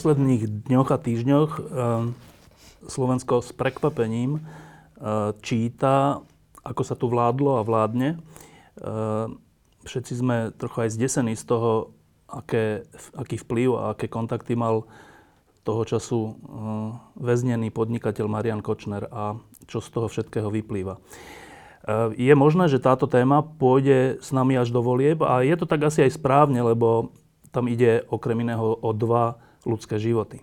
Posledných dňoch a týždňoch eh, Slovensko s prekvapením eh, číta, ako sa tu vládlo a vládne. Eh, všetci sme trochu aj zdesení z toho, aké, aký vplyv a aké kontakty mal toho času väznený podnikateľ Marian Kočner a čo z toho všetkého vyplýva. Je možné, že táto téma pôjde s nami až do volieb a je to tak asi aj správne, lebo tam ide okrem iného o dva ľudské životy.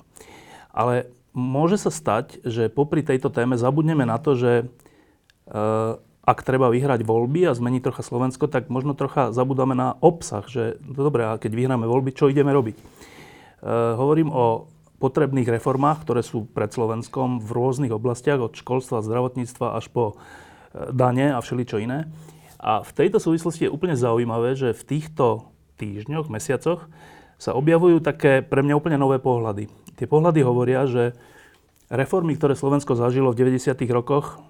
Ale môže sa stať, že popri tejto téme zabudneme na to, že e, ak treba vyhrať voľby a zmeniť trocha Slovensko, tak možno trocha zabudáme na obsah, že no dobre, a keď vyhráme voľby, čo ideme robiť? E, hovorím o potrebných reformách, ktoré sú pred Slovenskom v rôznych oblastiach, od školstva, zdravotníctva až po e, dane a všeličo iné. A v tejto súvislosti je úplne zaujímavé, že v týchto týždňoch, mesiacoch sa objavujú také pre mňa úplne nové pohľady. Tie pohľady hovoria, že reformy, ktoré Slovensko zažilo v 90. rokoch,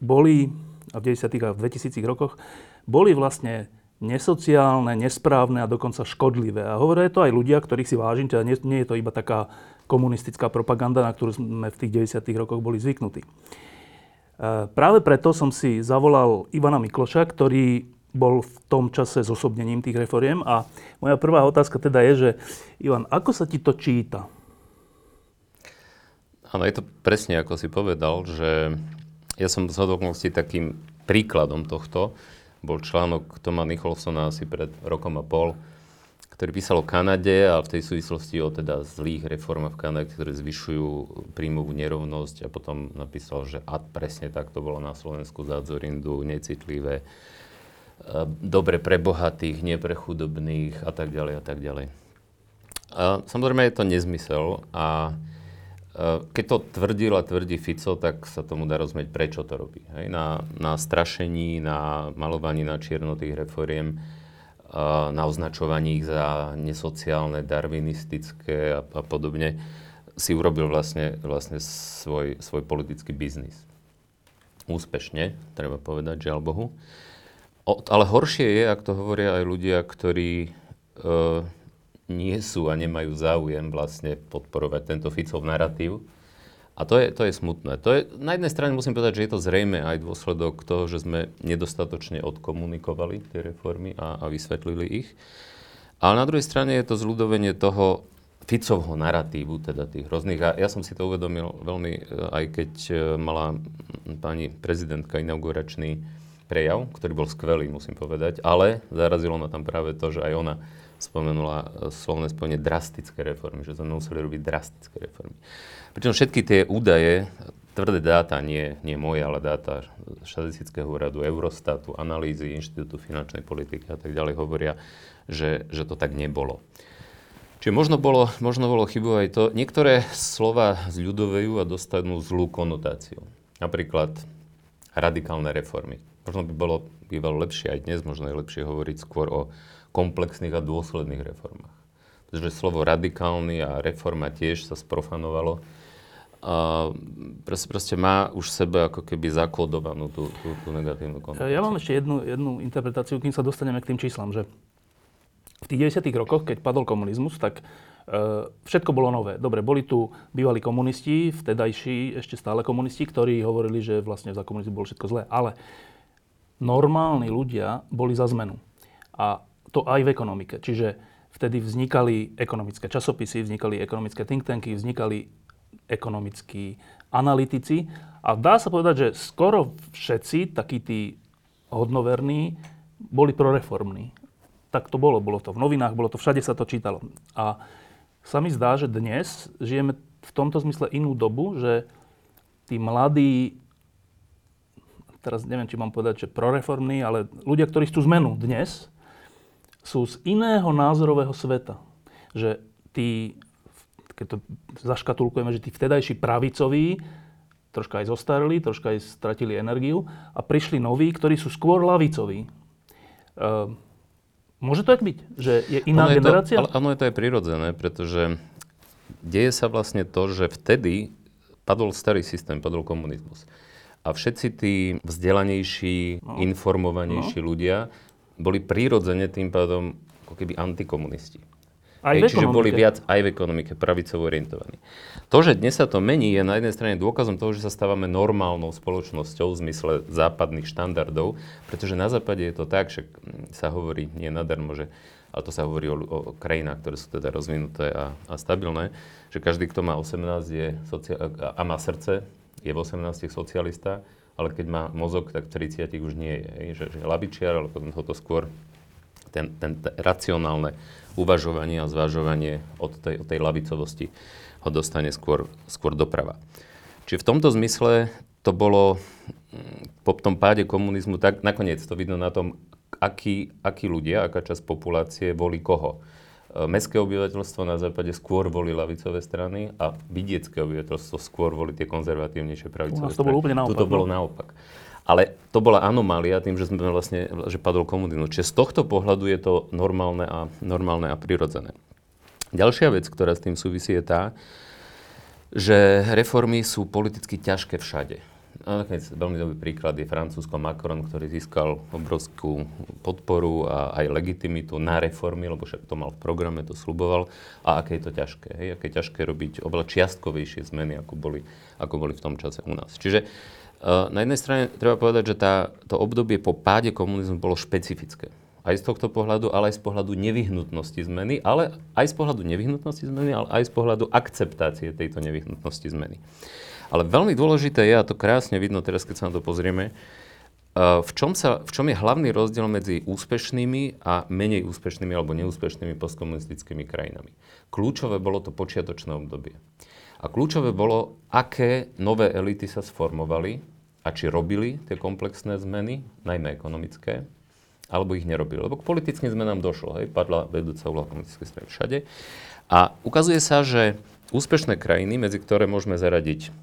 boli, a v 90. a v 2000 rokoch, boli vlastne nesociálne, nesprávne a dokonca škodlivé. A hovoria to aj ľudia, ktorých si vážim, teda nie, nie je to iba taká komunistická propaganda, na ktorú sme v tých 90. rokoch boli zvyknutí. E, práve preto som si zavolal Ivana Mikloša, ktorý bol v tom čase zosobnením tých reforiem. A moja prvá otázka teda je, že Ivan, ako sa ti to číta? Áno, je to presne ako si povedal, že ja som z hodoknosti takým príkladom tohto. Bol článok Toma Nicholsona asi pred rokom a pol, ktorý písal o Kanade a v tej súvislosti o teda zlých reformách v Kanade, ktoré zvyšujú príjmovú nerovnosť a potom napísal, že a presne tak to bolo na Slovensku za Zorindu, necitlivé dobre pre bohatých, nie pre chudobných a tak ďalej a tak ďalej. A samozrejme je to nezmysel a e, keď to tvrdil a tvrdí Fico, tak sa tomu dá rozumieť, prečo to robí. Hej? Na, na strašení, na malovaní na čierno tých reforiem, e, na označovaní ich za nesociálne, darwinistické a, a podobne, si urobil vlastne, vlastne svoj, svoj politický biznis. Úspešne, treba povedať, žiaľ Bohu. O, ale horšie je, ak to hovoria aj ľudia, ktorí e, nie sú a nemajú záujem vlastne podporovať tento Ficov narratív. A to je, to je smutné. To je, na jednej strane musím povedať, že je to zrejme aj dôsledok toho, že sme nedostatočne odkomunikovali tie reformy a, a vysvetlili ich. Ale na druhej strane je to zľudovenie toho Ficovho narratívu, teda tých rôznych. A ja som si to uvedomil veľmi, e, aj keď e, mala pani prezidentka inauguračný prejav, ktorý bol skvelý, musím povedať, ale zarazilo ma tam práve to, že aj ona spomenula e, slovné spojenie drastické reformy, že sme museli robiť drastické reformy. Pričom všetky tie údaje, tvrdé dáta, nie, nie moje, ale dáta štatistického úradu, Eurostatu, analýzy Inštitútu finančnej politiky a tak ďalej hovoria, že, že to tak nebolo. Čiže možno bolo, možno bolo chybu aj to, niektoré slova zľudovejú a dostanú zlú konotáciu. Napríklad radikálne reformy. Možno by bolo bývalo lepšie aj dnes, možno je lepšie hovoriť skôr o komplexných a dôsledných reformách. Pretože slovo radikálny a reforma tiež sa sprofanovalo. A proste, proste má už sebe ako keby zakodovanú tú, tú, tú negatívnu konotáciu. Ja mám ešte jednu, jednu interpretáciu, kým sa dostaneme k tým číslam, že v tých 90. rokoch, keď padol komunizmus, tak e, všetko bolo nové. Dobre, boli tu bývalí komunisti, vtedajší ešte stále komunisti, ktorí hovorili, že vlastne za komunizmu bolo všetko zlé. Ale normálni ľudia boli za zmenu. A to aj v ekonomike. Čiže vtedy vznikali ekonomické časopisy, vznikali ekonomické think tanky, vznikali ekonomickí analytici. A dá sa povedať, že skoro všetci, takí tí hodnoverní, boli proreformní. Tak to bolo. Bolo to v novinách, bolo to všade sa to čítalo. A sa mi zdá, že dnes žijeme v tomto zmysle inú dobu, že tí mladí teraz neviem, či mám povedať, že proreformní, ale ľudia, ktorí chcú zmenu dnes, sú z iného názorového sveta. že tí, keď to zaškatulkujeme, že tí vtedajší pravicoví troška aj zostarili, troška aj stratili energiu a prišli noví, ktorí sú skôr lavicoví. Uh, môže to tak byť? Že je iná ono generácia? Je to, áno, je to aj prirodzené, pretože deje sa vlastne to, že vtedy padol starý systém, padol komunizmus. A všetci tí vzdelanejší, no. informovanejší no. ľudia boli prirodzene tým pádom ako keby antikomunisti. Aj Hej, čiže boli viac aj v ekonomike pravicovo orientovaní. To, že dnes sa to mení, je na jednej strane dôkazom toho, že sa stávame normálnou spoločnosťou v zmysle západných štandardov, pretože na západe je to tak, že sa hovorí, nie nadarmo, že ale to sa hovorí o, o krajinách, ktoré sú teda rozvinuté a, a stabilné, že každý, kto má 18 je socia- a má srdce, je v 18 socialista, ale keď má mozog, tak v 30 už nie je. Že, že labičiar, ale potom toto skôr ten, ten, ten racionálne uvažovanie a zvažovanie od tej, od tej lavicovosti ho dostane skôr, skôr doprava. Čiže v tomto zmysle to bolo mm, po tom páde komunizmu, tak nakoniec to vidno na tom, akí, akí ľudia, aká časť populácie volí koho. E, mestské obyvateľstvo na západe skôr volí lavicové strany a vidiecké obyvateľstvo skôr volí tie konzervatívnejšie pravicové strany. to bolo úplne naopak. Tuto bolo no. naopak. Ale to bola anomália tým, že sme vlastne, že padol komunizmus. Čiže z tohto pohľadu je to normálne a, normálne a prirodzené. Ďalšia vec, ktorá s tým súvisí, je tá, že reformy sú politicky ťažké všade. A nakoniec veľmi dobrý príklad je Francúzsko Macron, ktorý získal obrovskú podporu a aj legitimitu na reformy, lebo však to mal v programe, to sluboval. A aké je to ťažké. Hej? Aké je ťažké robiť oveľa čiastkovejšie zmeny, ako boli, ako boli v tom čase u nás. Čiže uh, na jednej strane treba povedať, že tá, to obdobie po páde komunizmu bolo špecifické. Aj z tohto pohľadu, ale aj z pohľadu nevyhnutnosti zmeny, ale aj z pohľadu nevyhnutnosti zmeny, ale aj z pohľadu akceptácie tejto nevyhnutnosti zmeny. Ale veľmi dôležité je, a to krásne vidno teraz, keď sa na to pozrieme, uh, v čom, sa, v čom je hlavný rozdiel medzi úspešnými a menej úspešnými alebo neúspešnými postkomunistickými krajinami. Kľúčové bolo to počiatočné obdobie. A kľúčové bolo, aké nové elity sa sformovali a či robili tie komplexné zmeny, najmä ekonomické, alebo ich nerobili. Lebo k politickým zmenám došlo, hej, padla vedúca úloha komunistickej strany všade. A ukazuje sa, že úspešné krajiny, medzi ktoré môžeme zaradiť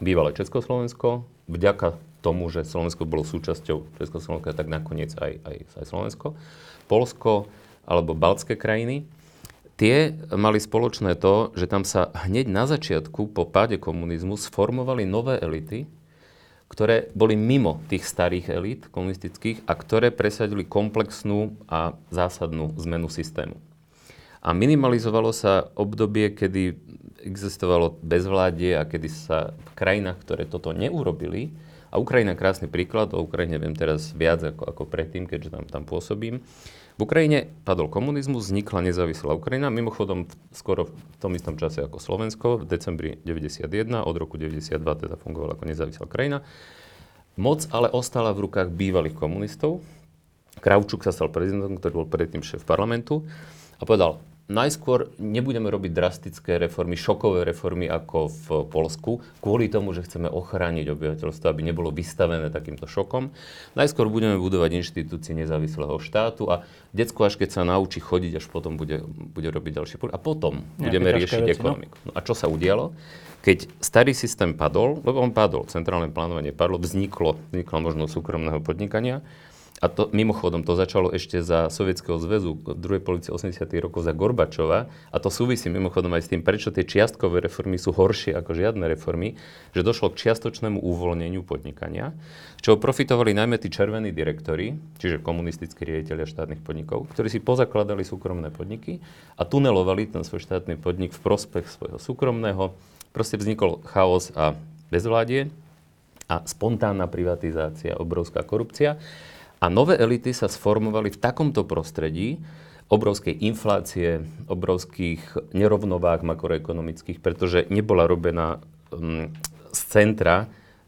bývalé Československo, vďaka tomu, že Slovensko bolo súčasťou Československa, tak nakoniec aj, aj, aj Slovensko, Polsko alebo Baltské krajiny, tie mali spoločné to, že tam sa hneď na začiatku po páde komunizmu sformovali nové elity, ktoré boli mimo tých starých elít komunistických a ktoré presadili komplexnú a zásadnú zmenu systému. A minimalizovalo sa obdobie, kedy existovalo bezvládie a kedy sa v krajinách, ktoré toto neurobili, a Ukrajina krásny príklad, o Ukrajine viem teraz viac ako, ako predtým, keďže tam, tam pôsobím. V Ukrajine padol komunizmus, vznikla nezávislá Ukrajina, mimochodom skoro v tom istom čase ako Slovensko, v decembri 91, od roku 92 teda fungovala ako nezávislá krajina. Moc ale ostala v rukách bývalých komunistov. Kravčuk sa stal prezidentom, ktorý bol predtým šéf parlamentu a povedal, najskôr nebudeme robiť drastické reformy, šokové reformy ako v Polsku, kvôli tomu, že chceme ochrániť obyvateľstvo, aby nebolo vystavené takýmto šokom. Najskôr budeme budovať inštitúcie nezávislého štátu a detsko, až keď sa naučí chodiť, až potom bude, bude robiť ďalšie A potom Nejaké budeme riešiť veci, no. ekonomiku. No? a čo sa udialo? Keď starý systém padol, lebo on padol, centrálne plánovanie padlo, vzniklo, vzniklo možnosť súkromného podnikania, a to, mimochodom, to začalo ešte za Sovietskeho zväzu, v druhej polovici 80. rokov za Gorbačova. A to súvisí mimochodom aj s tým, prečo tie čiastkové reformy sú horšie ako žiadne reformy, že došlo k čiastočnému uvoľneniu podnikania, čo profitovali najmä tí červení direktori, čiže komunistickí riaditeľia štátnych podnikov, ktorí si pozakladali súkromné podniky a tunelovali ten svoj štátny podnik v prospech svojho súkromného. Proste vznikol chaos a bezvládie a spontánna privatizácia, obrovská korupcia. A nové elity sa sformovali v takomto prostredí obrovskej inflácie, obrovských nerovnováh makroekonomických, pretože nebola robená um, z centra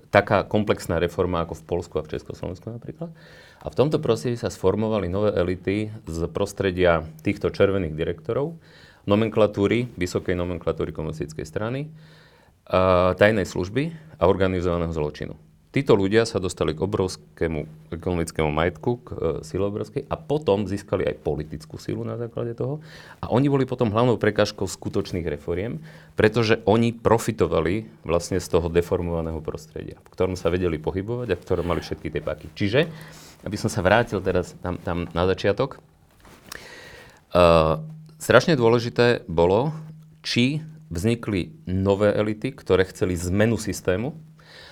taká komplexná reforma ako v Polsku a v Československu napríklad. A v tomto prostredí sa sformovali nové elity z prostredia týchto červených direktorov, nomenklatúry, vysokej nomenklatúry komunistickej strany, tajnej služby a organizovaného zločinu. Títo ľudia sa dostali k obrovskému ekonomickému majetku, k e, sile obrovskej a potom získali aj politickú silu na základe toho. A oni boli potom hlavnou prekážkou skutočných reforiem, pretože oni profitovali vlastne z toho deformovaného prostredia, v ktorom sa vedeli pohybovať a v ktorom mali všetky tie paky. Čiže, aby som sa vrátil teraz tam, tam na začiatok, uh, strašne dôležité bolo, či vznikli nové elity, ktoré chceli zmenu systému,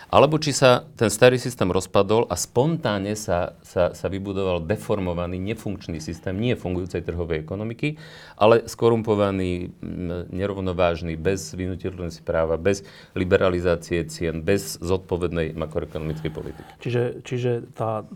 alebo či sa ten starý systém rozpadol a spontánne sa, sa, sa vybudoval deformovaný, nefunkčný systém nie fungujúcej trhovej ekonomiky, ale skorumpovaný, nerovnovážny, bez vynutelnosti práva, bez liberalizácie cien, bez zodpovednej makroekonomickej politiky. Čiže, čiže tá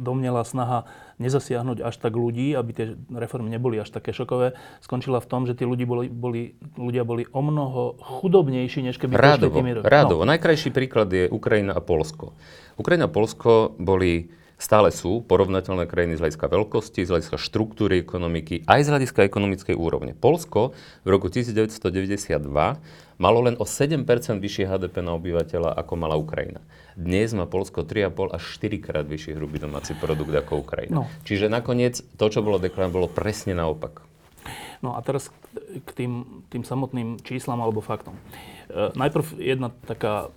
domnelá snaha nezasiahnuť až tak ľudí, aby tie reformy neboli až také šokové, skončila v tom, že tí ľudí boli, boli, ľudia boli o mnoho chudobnejší, než keby rádovo, tými... Rádovo. No. Najkrajší príklad je Ukrajina a Polsko. Ukrajina a Polsko boli stále sú porovnateľné krajiny z hľadiska veľkosti, z hľadiska štruktúry ekonomiky, aj z hľadiska ekonomickej úrovne. Polsko v roku 1992 malo len o 7% vyššie HDP na obyvateľa, ako mala Ukrajina. Dnes má Polsko 3,5 až 4 krát vyšší hrubý domáci produkt ako Ukrajina. No. Čiže nakoniec to, čo bolo deklarované, bolo presne naopak. No a teraz k tým, tým samotným číslam alebo faktom. E, najprv jedna taká,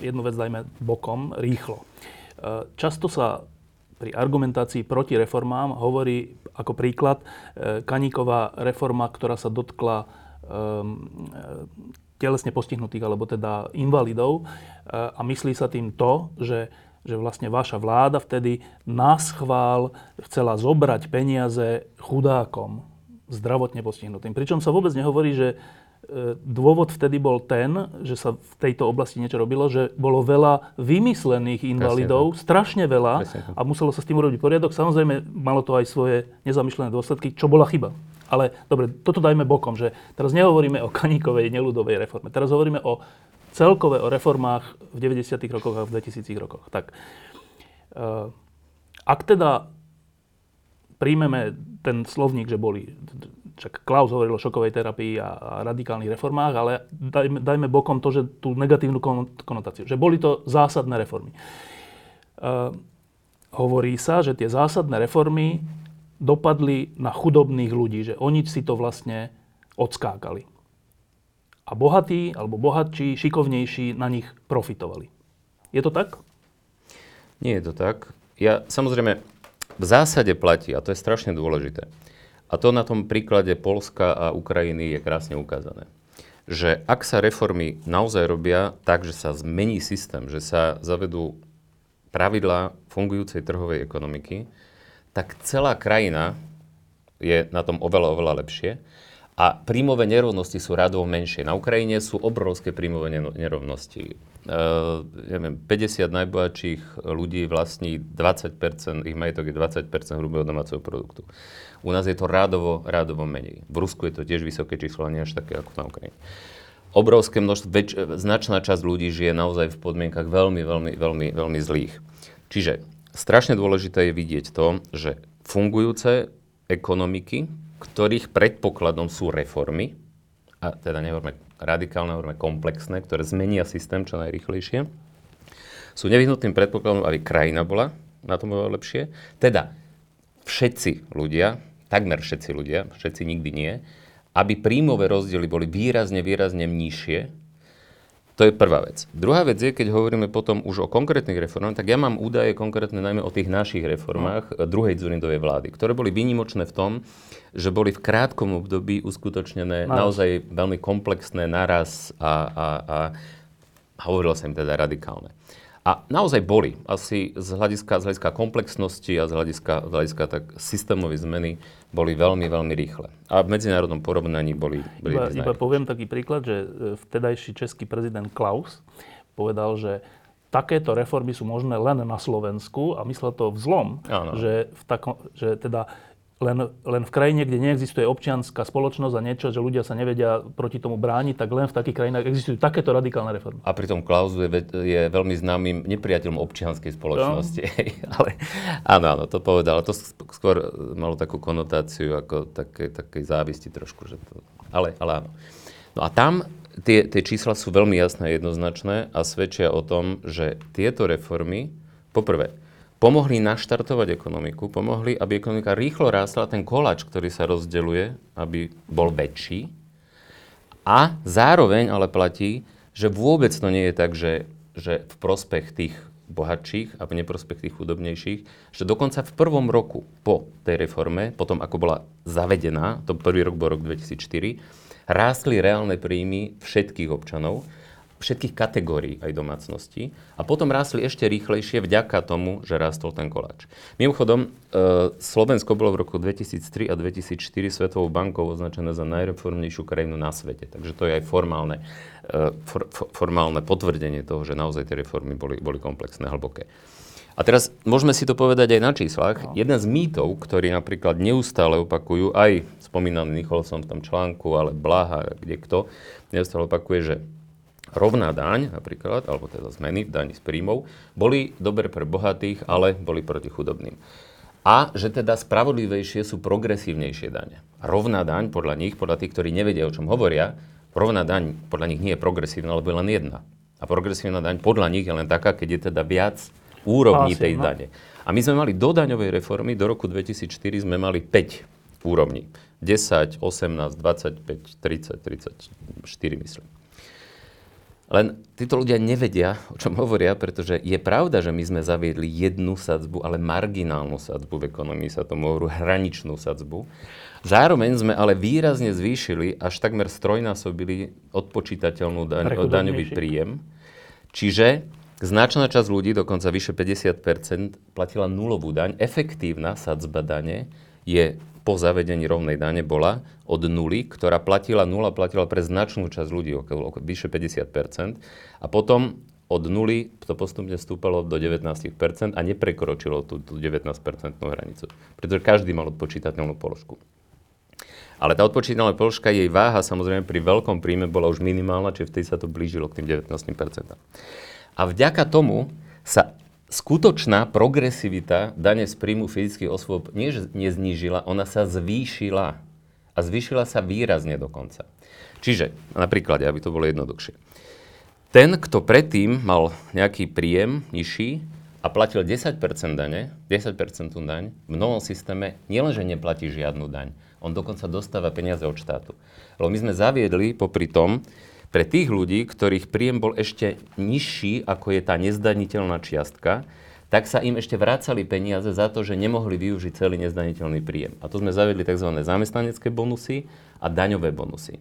jednu vec dajme bokom, rýchlo. E, často sa pri argumentácii proti reformám hovorí ako príklad e, Kaníková reforma, ktorá sa dotkla e, telesne postihnutých, alebo teda invalidov. E, a myslí sa tým to, že, že vlastne vaša vláda vtedy nás chvál chcela zobrať peniaze chudákom, zdravotne postihnutým. Pričom sa vôbec nehovorí, že dôvod vtedy bol ten, že sa v tejto oblasti niečo robilo, že bolo veľa vymyslených invalidov, Presne, strašne veľa Presne. a muselo sa s tým urobiť poriadok. Samozrejme, malo to aj svoje nezamýšľané dôsledky, čo bola chyba. Ale dobre, toto dajme bokom, že teraz nehovoríme o kaníkovej neludovej reforme. Teraz hovoríme o celkové o reformách v 90. rokoch a v 2000 rokoch. Tak, uh, ak teda príjmeme ten slovník, že boli, čak Klaus hovoril o šokovej terapii a, a radikálnych reformách, ale dajme, dajme bokom to, že tú negatívnu konotáciu, že boli to zásadné reformy. Uh, hovorí sa, že tie zásadné reformy dopadli na chudobných ľudí, že oni si to vlastne odskákali. A bohatí alebo bohatší, šikovnejší na nich profitovali. Je to tak? Nie je to tak. Ja samozrejme v zásade platí, a to je strašne dôležité. A to na tom príklade Polska a Ukrajiny je krásne ukázané. Že ak sa reformy naozaj robia tak, že sa zmení systém, že sa zavedú pravidlá fungujúcej trhovej ekonomiky, tak celá krajina je na tom oveľa, oveľa lepšie. A príjmové nerovnosti sú radovo menšie. Na Ukrajine sú obrovské príjmové nerovnosti. Uh, neviem, 50 najbohatších ľudí vlastní 20%, ich majetok je 20% hrubého domáceho produktu. U nás je to rádovo, rádovo menej. V Rusku je to tiež vysoké číslo, nie až také ako na Ukrajine. Obrovské množstvo, väč, značná časť ľudí žije naozaj v podmienkach veľmi, veľmi, veľmi, veľmi zlých. Čiže strašne dôležité je vidieť to, že fungujúce ekonomiky, ktorých predpokladom sú reformy, a teda nehovoríme radikálne, hovoríme komplexné, ktoré zmenia systém čo najrychlejšie, sú nevyhnutným predpokladom, aby krajina bola na tom lepšie. Teda všetci ľudia, takmer všetci ľudia, všetci nikdy nie, aby príjmové rozdiely boli výrazne, výrazne nižšie, to je prvá vec. Druhá vec je, keď hovoríme potom už o konkrétnych reformách, tak ja mám údaje konkrétne najmä o tých našich reformách no. druhej Dzurindovej vlády, ktoré boli výnimočné v tom, že boli v krátkom období uskutočnené naraz. naozaj veľmi komplexné naraz a, a, a hovorilo sa im teda radikálne. A naozaj boli. Asi z hľadiska, z hľadiska komplexnosti a z hľadiska, z hľadiska tak systémovej zmeny boli veľmi, veľmi rýchle. A v medzinárodnom porovnaní boli, boli iba, iba poviem taký príklad, že e, vtedajší český prezident Klaus povedal, že takéto reformy sú možné len na Slovensku a myslel to vzlom, že, v takom, že teda len, len v krajine, kde neexistuje občianská spoločnosť a niečo, že ľudia sa nevedia proti tomu brániť, tak len v takých krajinách existujú takéto radikálne reformy. A pritom Klaus je, je veľmi známym nepriateľom občianskej spoločnosti. No. Ale áno, áno, to povedal. To skôr malo takú konotáciu ako také, také závisti trošku. Že to, ale, ale áno. No a tam tie, tie čísla sú veľmi jasné a jednoznačné a svedčia o tom, že tieto reformy, poprvé, pomohli naštartovať ekonomiku, pomohli, aby ekonomika rýchlo rástla, ten koláč, ktorý sa rozdeľuje, aby bol väčší. A zároveň ale platí, že vôbec to nie je tak, že, že v prospech tých bohatších a v neprospech tých chudobnejších, že dokonca v prvom roku po tej reforme, potom ako bola zavedená, to prvý rok bol rok 2004, rástli reálne príjmy všetkých občanov, všetkých kategórií aj domácností a potom rástli ešte rýchlejšie vďaka tomu, že rástol ten koláč. Mimochodom, e, Slovensko bolo v roku 2003 a 2004 Svetovou bankou označené za najreformnejšiu krajinu na svete. Takže to je aj formálne, e, for, for, formálne potvrdenie toho, že naozaj tie reformy boli, boli komplexné, hlboké. A teraz môžeme si to povedať aj na číslach. No. Jeden z mýtov, ktorý napríklad neustále opakujú, aj spomínaný Nicholson v tom článku, ale Blaha, kde kto, neustále opakuje, že rovná daň napríklad, alebo teda zmeny v daní z príjmov, boli dobre pre bohatých, ale boli proti chudobným. A že teda spravodlivejšie sú progresívnejšie dane. Rovná daň podľa nich, podľa tých, ktorí nevedia, o čom hovoria, rovná daň podľa nich nie je progresívna, lebo je len jedna. A progresívna daň podľa nich je len taká, keď je teda viac úrovní tej no. dane. A my sme mali do daňovej reformy, do roku 2004 sme mali 5 úrovní. 10, 18, 25, 30, 34 myslím. Len títo ľudia nevedia, o čom hovoria, pretože je pravda, že my sme zaviedli jednu sadzbu, ale marginálnu sadzbu v ekonomii, sa tomu hovorí hraničnú sadzbu. Zároveň sme ale výrazne zvýšili, až takmer strojnásobili odpočítateľnú daň, daňový príjem. Čiže Značná časť ľudí, dokonca vyše 50 platila nulovú daň. Efektívna sadzba dane je po zavedení rovnej dane bola od nuly, ktorá platila nula, platila pre značnú časť ľudí, okolo, okolo vyše 50% A potom od nuly to postupne stúpalo do 19% a neprekročilo tú, tú 19% hranicu. Pretože každý mal odpočítateľnú položku. Ale tá odpočítateľná položka, jej váha samozrejme pri veľkom príjme bola už minimálna, čiže vtedy sa to blížilo k tým 19% a vďaka tomu sa skutočná progresivita dane z príjmu fyzických osôb nie, neznížila, ona sa zvýšila. A zvýšila sa výrazne dokonca. Čiže, napríklad, aby to bolo jednoduchšie. Ten, kto predtým mal nejaký príjem nižší a platil 10% dane, 10% daň, v novom systéme nielenže neplatí žiadnu daň, on dokonca dostáva peniaze od štátu. Lebo my sme zaviedli popri tom, pre tých ľudí, ktorých príjem bol ešte nižší, ako je tá nezdaniteľná čiastka, tak sa im ešte vracali peniaze za to, že nemohli využiť celý nezdaniteľný príjem. A tu sme zavedli tzv. zamestnanecké bonusy a daňové bonusy.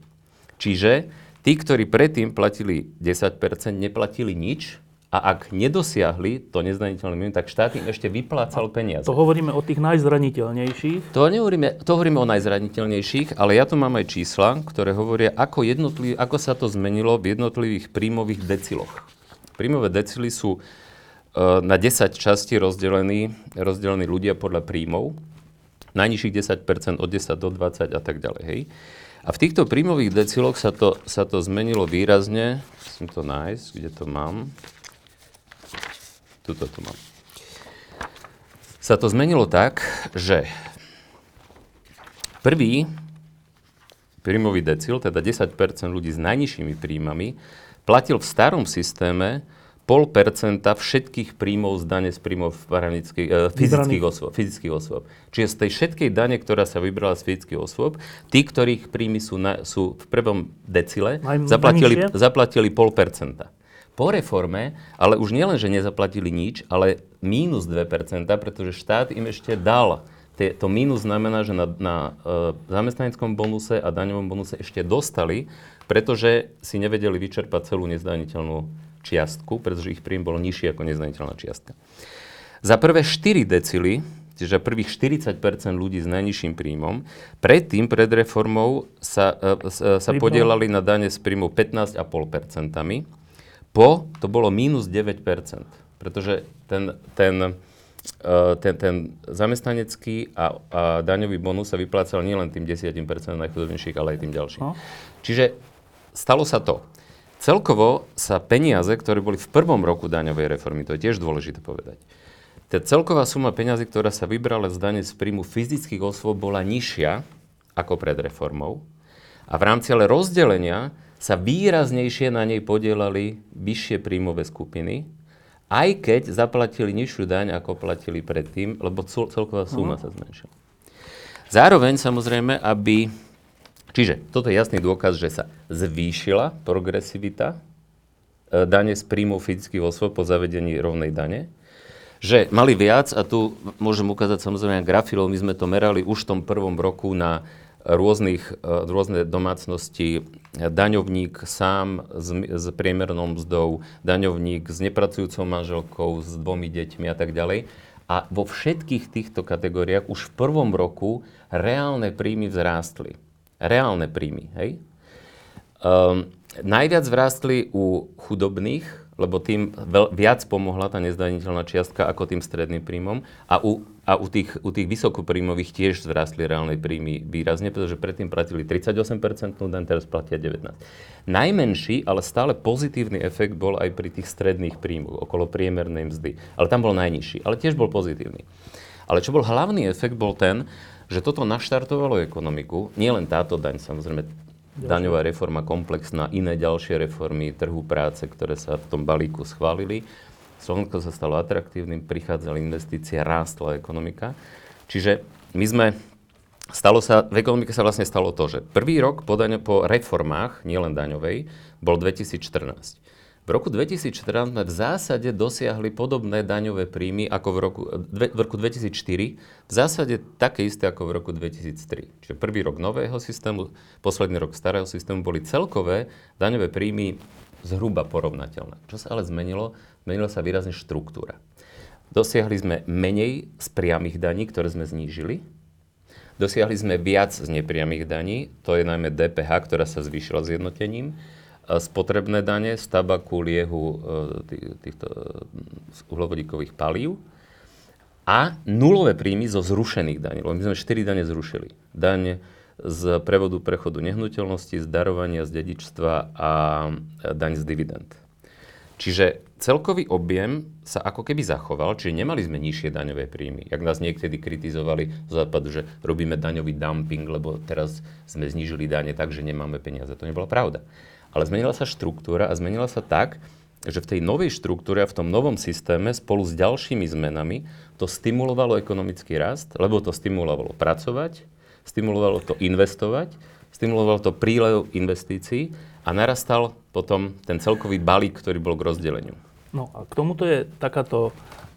Čiže tí, ktorí predtým platili 10%, neplatili nič, a ak nedosiahli to nezdaniteľné minimum, tak štát im ešte vyplácal peniaze. To hovoríme o tých najzraniteľnejších? To, nehovoríme, to hovoríme o najzraniteľnejších, ale ja tu mám aj čísla, ktoré hovoria, ako, ako sa to zmenilo v jednotlivých príjmových deciloch. Príjmové decily sú uh, na 10 častí rozdelení, rozdelení ľudia podľa príjmov. Najnižších 10% od 10 do 20 a tak ďalej. Hej. A v týchto príjmových deciloch sa to, sa to zmenilo výrazne. Musím to nájsť, kde to mám tuto tu mám. Sa to zmenilo tak, že prvý príjmový decil, teda 10% ľudí s najnižšími príjmami, platil v starom systéme 0,5% všetkých príjmov z dane z príjmov e, fyzických, osôb, fyzických osôb. Čiže z tej všetkej dane, ktorá sa vybrala z fyzických osôb, tí, ktorých príjmy sú, na, sú v prvom decile, zaplatili, zaplatili 0,5%. Po reforme, ale už nielen, že nezaplatili nič, ale mínus 2%, pretože štát im ešte dal. To mínus znamená, že na, na uh, zamestnaneckom bonuse a daňovom bonuse ešte dostali, pretože si nevedeli vyčerpať celú nezdaniteľnú čiastku, pretože ich príjem bol nižší ako nezdaniteľná čiastka. Za prvé 4 decily, čiže prvých 40% ľudí s najnižším príjmom, predtým, pred reformou, sa, uh, sa podielali na dane z príjmu 15,5 po to bolo minus 9%, pretože ten, ten, uh, ten, ten zamestnanecký a, a daňový bonus sa vyplácal nielen tým 10% najchudobnejších, ale aj tým ďalším. No. Čiže stalo sa to. Celkovo sa peniaze, ktoré boli v prvom roku daňovej reformy, to je tiež dôležité povedať, tá celková suma peniazy, ktorá sa vybrala z dane z príjmu fyzických osôb, bola nižšia ako pred reformou. A v rámci ale rozdelenia sa výraznejšie na nej podielali vyššie príjmové skupiny, aj keď zaplatili nižšiu daň, ako platili predtým, lebo celková suma uh-huh. sa zmenšila. Zároveň samozrejme, aby... Čiže toto je jasný dôkaz, že sa zvýšila progresivita e, dane z príjmov fyzických osôb po zavedení rovnej dane, že mali viac, a tu môžem ukázať samozrejme grafilov, my sme to merali už v tom prvom roku na rôznych, e, rôzne domácnosti, daňovník sám s, s priemernou mzdou, daňovník s nepracujúcou manželkou, s dvomi deťmi a tak ďalej. A vo všetkých týchto kategóriách už v prvom roku reálne príjmy vzrástli. Reálne príjmy, hej? Um, najviac vzrástli u chudobných, lebo tým veľ, viac pomohla tá nezdaniteľná čiastka ako tým stredným príjmom. A u, a u tých, u tých vysokopríjmových tiež vzrástli reálne príjmy výrazne, pretože predtým platili 38% daň, teraz platia 19%. Najmenší, ale stále pozitívny efekt bol aj pri tých stredných príjmoch, okolo priemernej mzdy. Ale tam bol najnižší, ale tiež bol pozitívny. Ale čo bol hlavný efekt, bol ten, že toto naštartovalo ekonomiku, nie len táto daň, samozrejme daňová reforma komplexná, iné ďalšie reformy trhu práce, ktoré sa v tom balíku schválili. Slovensko sa stalo atraktívnym, prichádzali investície, rástla ekonomika. Čiže my sme, stalo sa, v ekonomike sa vlastne stalo to, že prvý rok po, daň, po reformách, nielen daňovej, bol 2014. V roku 2014 sme v zásade dosiahli podobné daňové príjmy ako v roku, dve, v roku 2004, v zásade také isté ako v roku 2003. Čiže prvý rok nového systému, posledný rok starého systému boli celkové daňové príjmy zhruba porovnateľné. Čo sa ale zmenilo? Zmenila sa výrazne štruktúra. Dosiahli sme menej z priamých daní, ktoré sme znížili. Dosiahli sme viac z nepriamých daní, to je najmä DPH, ktorá sa zvýšila zjednotením spotrebné dane z tabaku, liehu, e, týchto e, uhlovodíkových palív a nulové príjmy zo zrušených daní. Lebo my sme 4 dane zrušili. Daň z prevodu prechodu nehnuteľnosti, z darovania, z dedičstva a daň z dividend. Čiže celkový objem sa ako keby zachoval, čiže nemali sme nižšie daňové príjmy. Jak nás niekedy kritizovali z západu, že robíme daňový dumping, lebo teraz sme znížili dane tak, že nemáme peniaze. To nebola pravda. Ale zmenila sa štruktúra a zmenila sa tak, že v tej novej štruktúre a v tom novom systéme spolu s ďalšími zmenami to stimulovalo ekonomický rast, lebo to stimulovalo pracovať, stimulovalo to investovať, stimulovalo to prílev investícií a narastal potom ten celkový balík, ktorý bol k rozdeleniu. No a k tomuto je takáto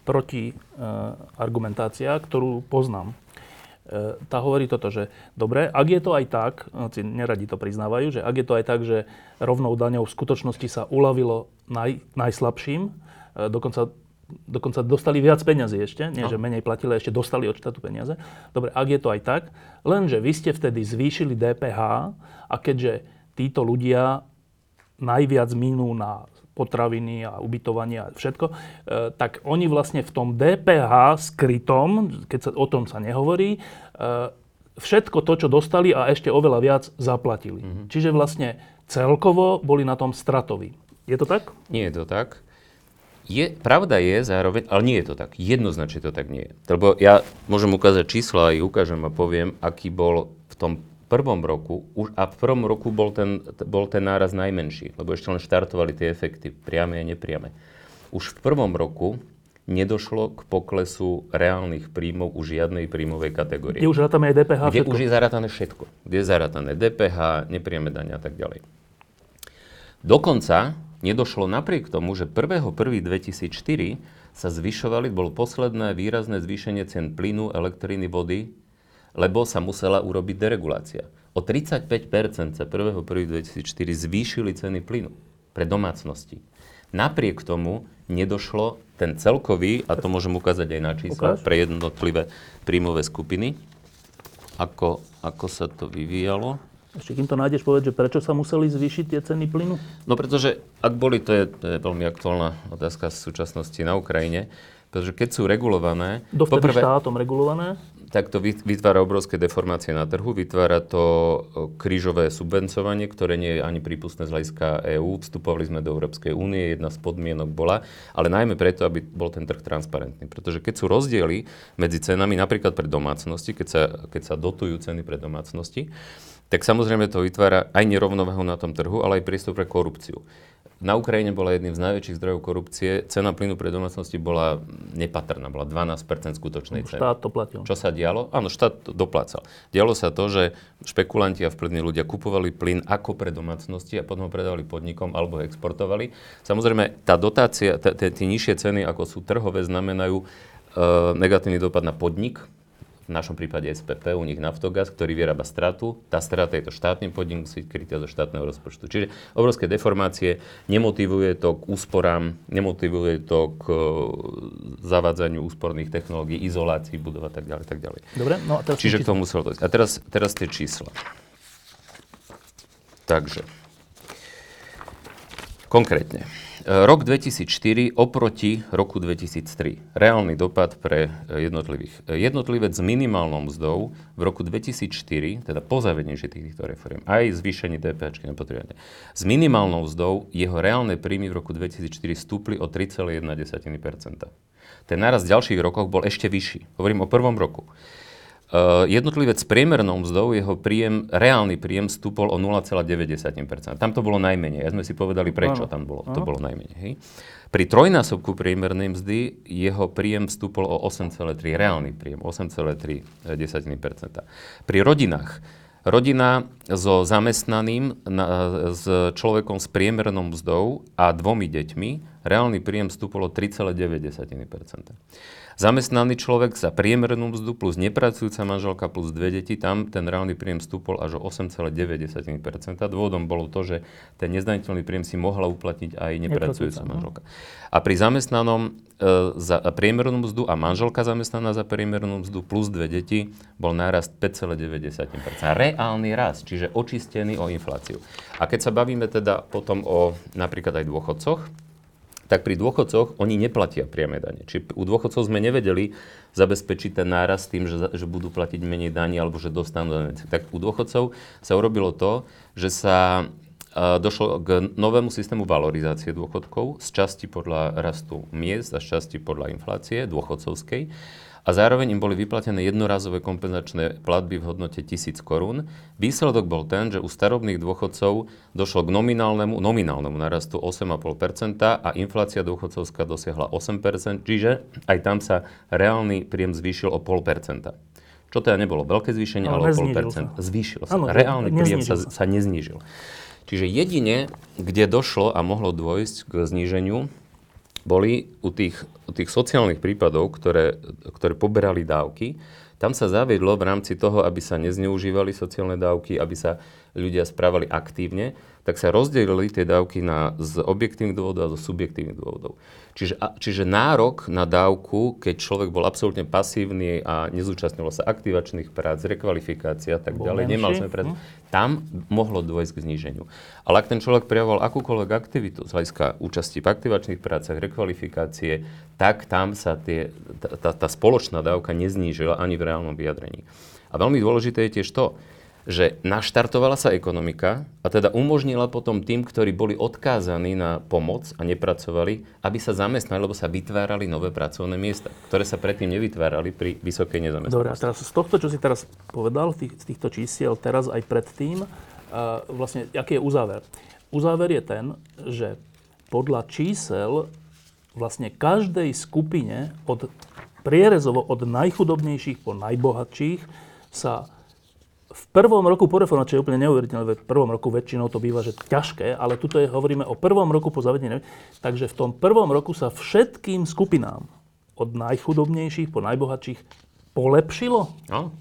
proti argumentácia, ktorú poznám. E, tá hovorí toto, že dobre, ak je to aj tak, si neradi to priznávajú, že ak je to aj tak, že rovnou daňou v skutočnosti sa uľavilo naj, najslabším, e, dokonca, dokonca dostali viac peňazí ešte, nie no. že menej platili, ešte dostali od štátu peniaze. Dobre, ak je to aj tak, lenže vy ste vtedy zvýšili DPH a keďže títo ľudia najviac minú na potraviny a ubytovanie a všetko, e, tak oni vlastne v tom DPH skrytom, keď sa o tom sa nehovorí, e, všetko to, čo dostali a ešte oveľa viac zaplatili. Mm-hmm. Čiže vlastne celkovo boli na tom stratoví. Je to tak? Nie je to tak. Je, pravda je zároveň, ale nie je to tak. Jednoznačne to tak nie je. Lebo ja môžem ukázať čísla, aj ukážem a poviem, aký bol v tom prvom roku, už, a v prvom roku bol ten, bol ten náraz najmenší, lebo ešte len štartovali tie efekty, priame a nepriame. Už v prvom roku nedošlo k poklesu reálnych príjmov u žiadnej príjmovej kategórie. Kde už rátame aj DPH? Kde všetko? už je zarátané všetko. Kde je zarátané DPH, nepriame dania a tak ďalej. Dokonca nedošlo napriek tomu, že 1.1.2004 sa zvyšovali, bolo posledné výrazné zvýšenie cien plynu, elektriny, vody lebo sa musela urobiť deregulácia. O 35% sa 1.1.2004 zvýšili ceny plynu pre domácnosti. Napriek tomu nedošlo ten celkový, a to môžem ukázať aj na čísla, Ukáž. pre jednotlivé príjmové skupiny, ako, ako sa to vyvíjalo. Ešte kým to nájdeš, povedať, že prečo sa museli zvýšiť tie ceny plynu? No pretože, ak boli, to je, to je veľmi aktuálna otázka v súčasnosti na Ukrajine, pretože keď sú regulované... Dovtedy poprvé, štátom regulované? Tak to vytvára obrovské deformácie na trhu, vytvára to krížové subvencovanie, ktoré nie je ani prípustné z hľadiska EÚ. Vstupovali sme do Európskej únie, jedna z podmienok bola, ale najmä preto, aby bol ten trh transparentný. Pretože keď sú rozdiely medzi cenami, napríklad pre domácnosti, keď sa, keď sa dotujú ceny pre domácnosti, tak samozrejme to vytvára aj nerovnováhu na tom trhu, ale aj priestor pre korupciu. Na Ukrajine bola jedným z najväčších zdrojov korupcie. Cena plynu pre domácnosti bola nepatrná, bola 12% skutočnej ceny. Štát to platil. Čo sa dialo? Áno, štát to doplácal. Dialo sa to, že špekulanti a vplyvní ľudia kupovali plyn ako pre domácnosti a potom ho predávali podnikom alebo ho exportovali. Samozrejme, tá dotácia, tie nižšie ceny, ako sú trhové, znamenajú uh, negatívny dopad na podnik, v našom prípade SPP, u nich Naftogaz, ktorý vyrába stratu. Tá strata je to štátny podnik, musí krytá zo štátneho rozpočtu. Čiže obrovské deformácie, nemotivuje to k úsporám, nemotivuje to k uh, zavádzaniu úsporných technológií, izolácii budov a tak ďalej, tak ďalej. Dobre, no a teraz Čiže k tomu muselo dojsť. A teraz, teraz tie čísla. Takže, konkrétne. Rok 2004 oproti roku 2003. Reálny dopad pre e, jednotlivých. E, jednotlivec s minimálnou mzdou v roku 2004, teda po zavedení týchto reform, aj zvýšení DPH nepotrebne, s minimálnou mzdou jeho reálne príjmy v roku 2004 stúpli o 3,1%. Ten náraz v ďalších rokoch bol ešte vyšší. Hovorím o prvom roku. Uh, jednotlivec s priemernou mzdou, jeho príjem, reálny príjem stúpol o 0,9%. Tam to bolo najmenej. Ja sme si povedali, prečo ano. tam bolo, to bolo najmenej. Hej. Pri trojnásobku priemernej mzdy jeho príjem stúpol o 8,3, reálny príjem 8,3%. Pri rodinách Rodina so zamestnaným, na, s človekom s priemernou mzdou a dvomi deťmi, reálny príjem stúpol o 3,9%. Zamestnaný človek za priemernú mzdu plus nepracujúca manželka plus dve deti, tam ten reálny príjem stúpol až o 8,9%. Dôvodom bolo to, že ten nezdaniteľný príjem si mohla uplatniť aj nepracujúca no. manželka. A pri zamestnanom e, za priemernú mzdu a manželka zamestnaná za priemernú mzdu plus dve deti bol nárast 5,9%. Reálny rast, čiže očistený o infláciu. A keď sa bavíme teda potom o napríklad aj dôchodcoch, tak pri dôchodcoch oni neplatia priame dane. Či u dôchodcov sme nevedeli zabezpečiť ten náraz tým, že, že budú platiť menej daní alebo že dostanú dane. Tak u dôchodcov sa urobilo to, že sa došlo k novému systému valorizácie dôchodkov z časti podľa rastu miest a z časti podľa inflácie dôchodcovskej a zároveň im boli vyplatené jednorazové kompenzačné platby v hodnote 1000 korún. Výsledok bol ten, že u starobných dôchodcov došlo k nominálnemu, nominálnemu narastu 8,5% a inflácia dôchodcovská dosiahla 8%, čiže aj tam sa reálny príjem zvýšil o 0,5%. Čo teda nebolo veľké zvýšenie, ale, ale o 0,5%. Sa. Zvýšil sa. Ano, reálny príjem sa, sa neznížil. Čiže jedine, kde došlo a mohlo dôjsť k zníženiu, boli u tých, u tých sociálnych prípadov, ktoré, ktoré poberali dávky, tam sa zaviedlo v rámci toho, aby sa nezneužívali sociálne dávky, aby sa ľudia správali aktívne, tak sa rozdelili tie dávky na z objektívnych dôvodov a zo subjektívnych dôvodov. Čiže, a, čiže nárok na dávku, keď človek bol absolútne pasívny a nezúčastňoval sa aktivačných prác, rekvalifikácia a tak ďalej, nemal sme prác, hm? tam mohlo dôjsť k zníženiu. Ale ak ten človek prejavoval akúkoľvek aktivitu z hľadiska účasti v aktivačných prácach, rekvalifikácie, tak tam sa tie, tá, tá, tá spoločná dávka neznížila ani v reálnom vyjadrení. A veľmi dôležité je tiež to, že naštartovala sa ekonomika a teda umožnila potom tým, ktorí boli odkázaní na pomoc a nepracovali, aby sa zamestnali, lebo sa vytvárali nové pracovné miesta, ktoré sa predtým nevytvárali pri vysokej nezamestnanosti. Dobre, a teraz z tohto, čo si teraz povedal, tých, z týchto čísiel, teraz aj predtým, uh, vlastne, aký je uzáver? Uzáver je ten, že podľa čísel vlastne každej skupine od prierezovo od najchudobnejších po najbohatších sa v prvom roku po reforme, čo je úplne neuveriteľné, v prvom roku väčšinou to býva, že ťažké, ale tuto je, hovoríme o prvom roku po zavedení. Takže v tom prvom roku sa všetkým skupinám, od najchudobnejších po najbohatších, polepšilo. No.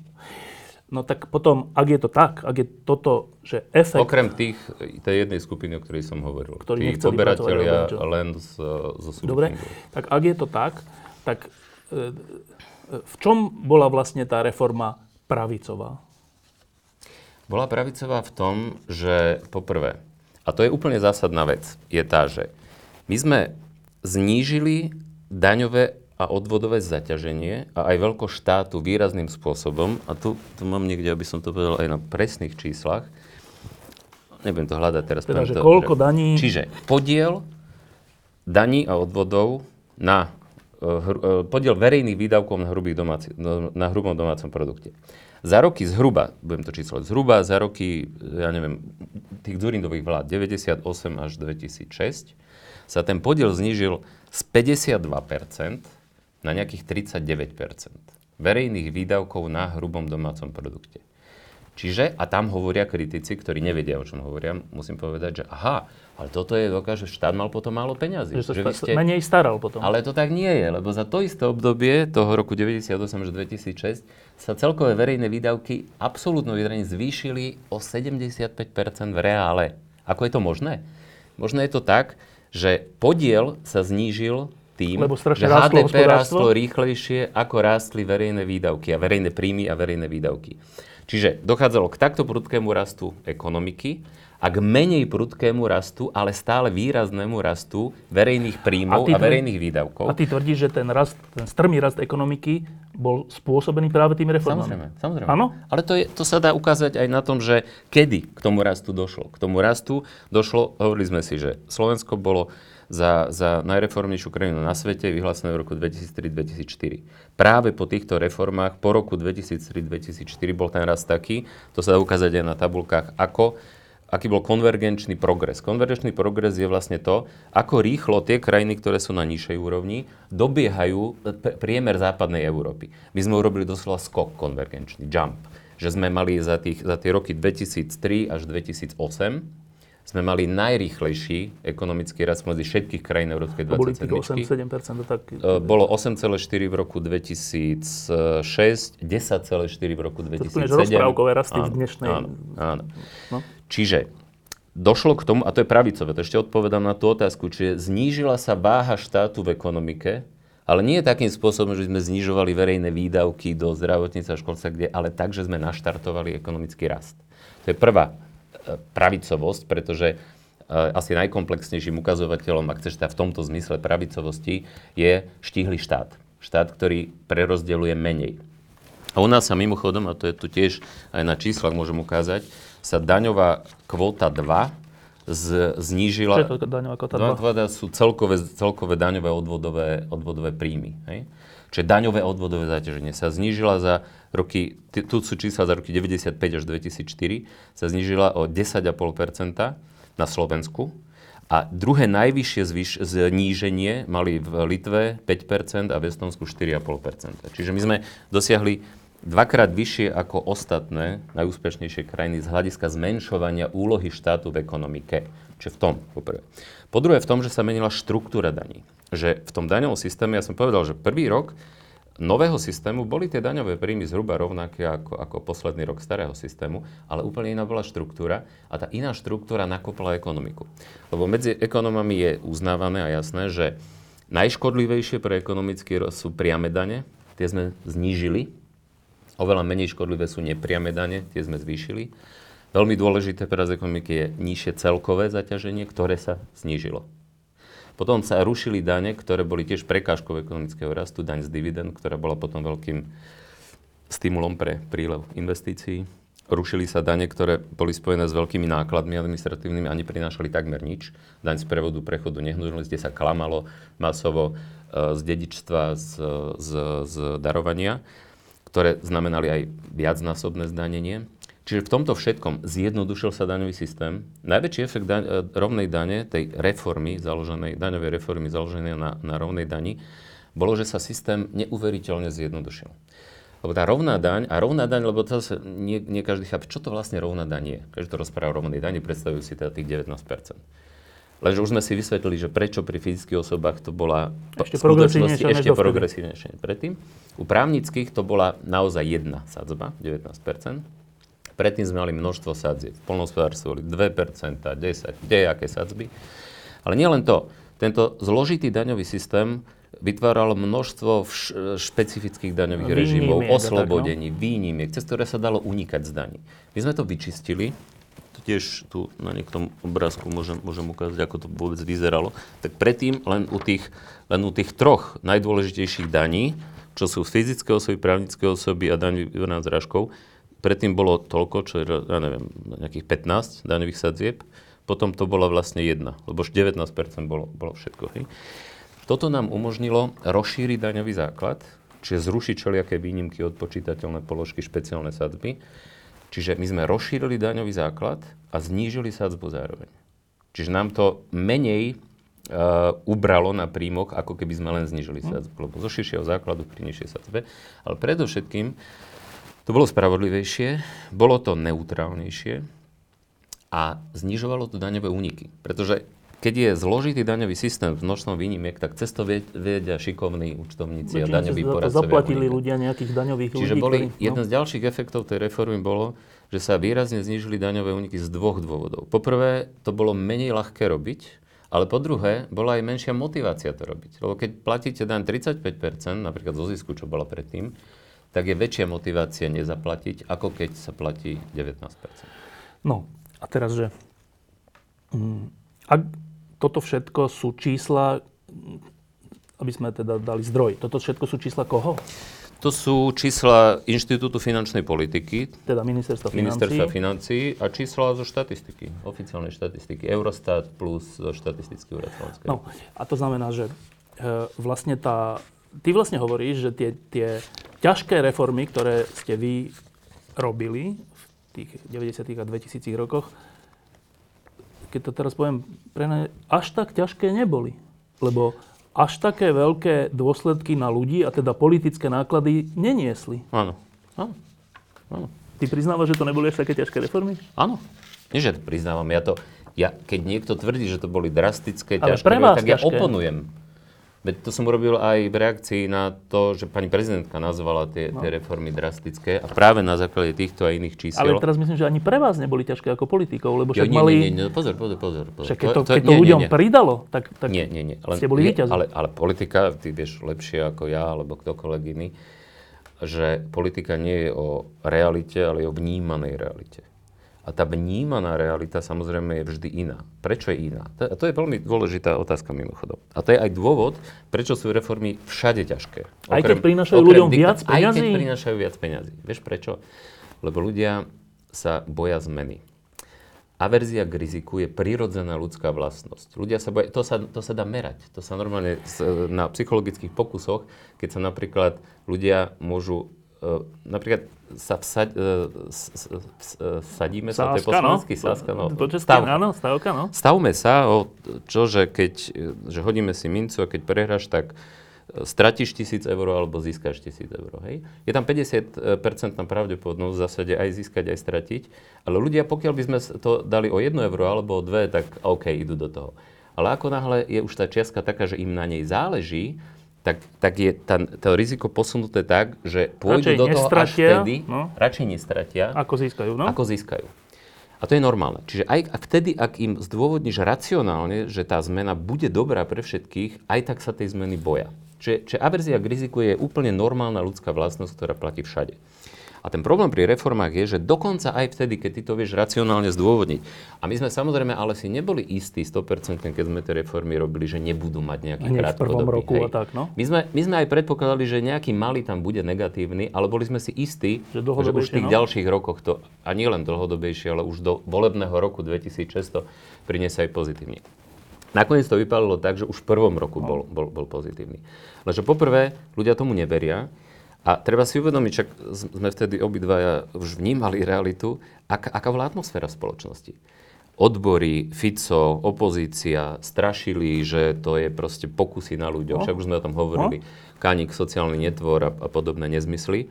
No tak potom, ak je to tak, ak je toto, že efekt... Okrem tých, tej jednej skupiny, o ktorej som hovoril. Ktorí tí poberatelia len z, zo Dobre, tak ak je to tak, tak e, e, v čom bola vlastne tá reforma pravicová? Bola pravicová v tom, že poprvé, a to je úplne zásadná vec, je tá, že my sme znížili daňové a odvodové zaťaženie a aj veľko štátu výrazným spôsobom, a tu, tu mám niekde, aby som to povedal aj na presných číslach, nebudem to hľadať teraz. Teda, že to, koľko že, daní... Čiže podiel daní a odvodov na hr, podiel verejných výdavkov na, hrubých domáci, na hrubom domácom produkte. Za roky zhruba, budem to číslo, zhruba za roky, ja neviem, tých Dzurindových vlád 98 až 2006 sa ten podiel znížil z 52% na nejakých 39% verejných výdavkov na hrubom domácom produkte. Čiže, a tam hovoria kritici, ktorí nevedia, o čom hovoria, musím povedať, že aha, ale toto je dokáže, že štát mal potom málo peňazí. Že, že ste menej staral potom. Ale to tak nie je, lebo za to isté obdobie toho roku 98 až 2006 sa celkové verejné výdavky absolútno vyjadrenie zvýšili o 75% v reále. Ako je to možné? Možné je to tak, že podiel sa znížil tým, Lebo že HDP rastlo rýchlejšie, ako rástli verejné výdavky a verejné príjmy a verejné výdavky. Čiže dochádzalo k takto prudkému rastu ekonomiky a k menej prudkému rastu, ale stále výraznému rastu verejných príjmov a, a verejných výdavkov. A ty tvrdíš, že ten rast, ten strmý rast ekonomiky bol spôsobený práve tými reformami? Samozrejme, samozrejme. Áno? Ale to, je, to sa dá ukázať aj na tom, že kedy k tomu rastu došlo. K tomu rastu došlo, hovorili sme si, že Slovensko bolo za, za najreformnejšiu krajinu na svete, vyhlásené v roku 2003-2004. Práve po týchto reformách, po roku 2003-2004 bol ten rast taký, to sa dá ukázať aj na tabulkách, ako aký bol konvergenčný progres. Konvergenčný progres je vlastne to, ako rýchlo tie krajiny, ktoré sú na nižšej úrovni, dobiehajú priemer západnej Európy. My sme urobili doslova skok konvergenčný, jump. Že sme mali za, tých, za tie roky 2003 až 2008 sme mali najrýchlejší ekonomický rast medzi všetkých krajín Európskej 27. Boli 8-7%. Tak... E, bolo 8,4 v roku 2006, 10,4 v roku 2007. To sú rozprávkové rasty áno, v dnešnej... Áno, áno. No? Čiže došlo k tomu, a to je pravicové, to ešte odpovedám na tú otázku, čiže znížila sa váha štátu v ekonomike, ale nie takým spôsobom, že sme znižovali verejné výdavky do zdravotníctva a školstva, kde, ale tak, že sme naštartovali ekonomický rast. To je prvá pravicovosť, pretože eh, asi najkomplexnejším ukazovateľom, ak chceš v tomto zmysle pravicovosti, je štíhly štát. Štát, ktorý prerozdeľuje menej. A u nás sa mimochodom, a to je tu tiež aj na číslach môžem ukázať, sa daňová kvóta 2 z, znížila... Čo je to daňová kvóta 2? Kvóta sú celkové, celkové daňové odvodové, odvodové príjmy. Hej? Čiže daňové odvodové zaťaženie sa znížila za roky, tu sú čísla za roky 95 až 2004, sa znížila o 10,5% na Slovensku. A druhé najvyššie zvyš, zníženie mali v Litve 5% a v Estonsku 4,5%. Čiže my sme dosiahli dvakrát vyššie ako ostatné najúspešnejšie krajiny z hľadiska zmenšovania úlohy štátu v ekonomike. Čiže v tom, poprvé. Po druhé v tom, že sa menila štruktúra daní že v tom daňovom systéme, ja som povedal, že prvý rok nového systému boli tie daňové príjmy zhruba rovnaké ako, ako posledný rok starého systému, ale úplne iná bola štruktúra a tá iná štruktúra nakopla ekonomiku. Lebo medzi ekonomami je uznávané a jasné, že najškodlivejšie pre ekonomický rost sú priame dane, tie sme znížili, oveľa menej škodlivé sú nepriame dane, tie sme zvýšili. Veľmi dôležité pre ekonomiky je nižšie celkové zaťaženie, ktoré sa znížilo. Potom sa rušili dane, ktoré boli tiež prekážkou ekonomického rastu, daň z dividend, ktorá bola potom veľkým stimulom pre prílev investícií. Rušili sa dane, ktoré boli spojené s veľkými nákladmi administratívnymi a neprinášali takmer nič. Daň z prevodu, prechodu nehnuteľnosti sa klamalo masovo e, z dedičstva, z, z, z darovania, ktoré znamenali aj viacnásobné zdanenie. Čiže v tomto všetkom zjednodušil sa daňový systém. Najväčší efekt daň, e, rovnej dane, tej reformy, založenej, daňovej reformy založenej na, na rovnej dani, bolo, že sa systém neuveriteľne zjednodušil. Lebo tá rovná daň, a rovná daň, lebo to sa nie, nie každý chápe, čo to vlastne rovná daň je. Každý to rozpráva o rovnej dani, predstavujú si teda tých 19%. Lenže už sme si vysvetlili, že prečo pri fyzických osobách to bola ešte progresívnejšie ešte progresívnejšie predtým. U právnických to bola naozaj jedna sadzba, 19%. Predtým sme mali množstvo sadzieb. V polnohospodárstve boli 2%, 10, aké sadzby. Ale nielen to. Tento zložitý daňový systém vytváral množstvo špecifických daňových výnimiek, režimov, oslobodení, tak, no? výnimiek, cez ktoré sa dalo unikať z daní. My sme to vyčistili, tiež tu na niektom obrázku môžem, môžem ukázať, ako to vôbec vyzeralo. Tak predtým len u tých, len u tých troch najdôležitejších daní, čo sú fyzické osoby, právnické osoby a daň vybraná zrážkov, Predtým bolo toľko, čo je, ja neviem, nejakých 15 daňových sadzieb. Potom to bola vlastne jedna, lebo už 19% bolo, bolo všetko. Hej. Toto nám umožnilo rozšíriť daňový základ, čiže zrušiť všelijaké výnimky, odpočítateľné položky, špeciálne sadzby. Čiže my sme rozšírili daňový základ a znížili sadzbu zároveň. Čiže nám to menej uh, ubralo na príjmoch, ako keby sme len znižili hm. sadzbu. Lebo zo širšieho základu pri nižšej sadzbe. Ale predovšetkým to bolo spravodlivejšie, bolo to neutrálnejšie a znižovalo to daňové úniky. Pretože keď je zložitý daňový systém s množstvom výnimiek, tak cez to vedia šikovní účtovníci a daňoví poradcovia. zaplatili ľudia nejakých daňových Čiže ľudí, boli, ktorí, no. jeden z ďalších efektov tej reformy bolo, že sa výrazne znížili daňové úniky z dvoch dôvodov. Poprvé, to bolo menej ľahké robiť, ale po druhé, bola aj menšia motivácia to robiť. Lebo keď platíte daň 35%, napríklad zo zisku, čo bola predtým, tak je väčšia motivácia nezaplatiť, ako keď sa platí 19%. No a teraz, že mm, ak toto všetko sú čísla, aby sme teda dali zdroj, toto všetko sú čísla koho? To sú čísla Inštitútu finančnej politiky. Teda ministerstva financí. Ministerstva financí a čísla zo štatistiky, oficiálnej štatistiky. Eurostat plus štatistický úrad Slovenskej. No, a to znamená, že e, vlastne tá, ty vlastne hovoríš, že tie, tie ťažké reformy, ktoré ste vy robili v tých 90. a 2000 rokoch, keď to teraz poviem, pre ne až tak ťažké neboli. Lebo až také veľké dôsledky na ľudí, a teda politické náklady, neniesli. Áno. Áno. Áno. Ty priznávaš, že to neboli až také ťažké reformy? Áno. Nie, že to priznávam. Ja to, ja, keď niekto tvrdí, že to boli drastické, Ale ťažké, tak ťažké. ja oponujem. Veď to som urobil aj v reakcii na to, že pani prezidentka nazvala tie, no. tie reformy drastické a práve na základe týchto a iných čísel. Ale teraz myslím, že ani pre vás neboli ťažké ako politikov, lebo však jo, nie, mali... Nie, nie, nie, pozor, pozor, pozor. pozor. Však keď to, to, keď to nie, ľuďom nie, nie. pridalo, tak, tak nie, nie, nie. Ale, ste boli víťazí. Ale, ale politika, ty vieš lepšie ako ja, alebo ktokoľvek iný, že politika nie je o realite, ale je o vnímanej realite. A tá vnímaná realita samozrejme je vždy iná. Prečo je iná? A to je veľmi dôležitá otázka mimochodom. A to je aj dôvod, prečo sú reformy všade ťažké. Okrem, aj keď prinášajú ľuďom viac peniazy? Aj keď prinášajú viac peniazy. Vieš prečo? Lebo ľudia sa boja zmeny. Averzia k riziku je prirodzená ľudská vlastnosť. Ľudia sa boja, to sa, to sa dá merať. To sa normálne na psychologických pokusoch, keď sa napríklad ľudia môžu napríklad sa vsad, s, s, vsadíme sa, to je po slovensky no? sáska, no. Po česky, stav, áno, stavka, no. Stavme sa o čo, že keď že hodíme si mincu a keď prehráš, tak e, stratíš tisíc eur alebo získaš tisíc eur. Hej? Je tam 50% pravdepodobnosť v zásade aj získať, aj stratiť. Ale ľudia, pokiaľ by sme to dali o 1 euro alebo o 2, tak OK, idú do toho. Ale ako náhle je už tá čiastka taká, že im na nej záleží, tak, tak je tá, to riziko posunuté tak, že pôjdu radšej do toho až vtedy, no. radšej nestratia, ako získajú. No? Ako získajú. A to je normálne. Čiže aj ak vtedy, ak im zdôvodníš racionálne, že tá zmena bude dobrá pre všetkých, aj tak sa tej zmeny boja. Čiže, čiže averzia k riziku je úplne normálna ľudská vlastnosť, ktorá platí všade. A ten problém pri reformách je, že dokonca aj vtedy, keď ty to vieš racionálne zdôvodniť. A my sme samozrejme ale si neboli istí 100%, keď sme tie reformy robili, že nebudú mať nejaký krátkodobý. roku hej. a tak, no? My sme, my sme aj predpokladali, že nejaký malý tam bude negatívny, ale boli sme si istí, že, že už v tých no? ďalších rokoch to, a nie len dlhodobejšie, ale už do volebného roku 2006 priniesie aj pozitívne. Nakoniec to vypadalo tak, že už v prvom roku no. bol, bol, bol pozitívny. Lenže poprvé, ľudia tomu neveria. A treba si uvedomiť, že sme vtedy obidvaja už vnímali realitu, ak, aká bola atmosféra v spoločnosti. Odbory, Fico, opozícia strašili, že to je proste pokusy na ľuďoch, no. však už sme o tom hovorili, no. Sociálny netvor a, a podobné nezmysly.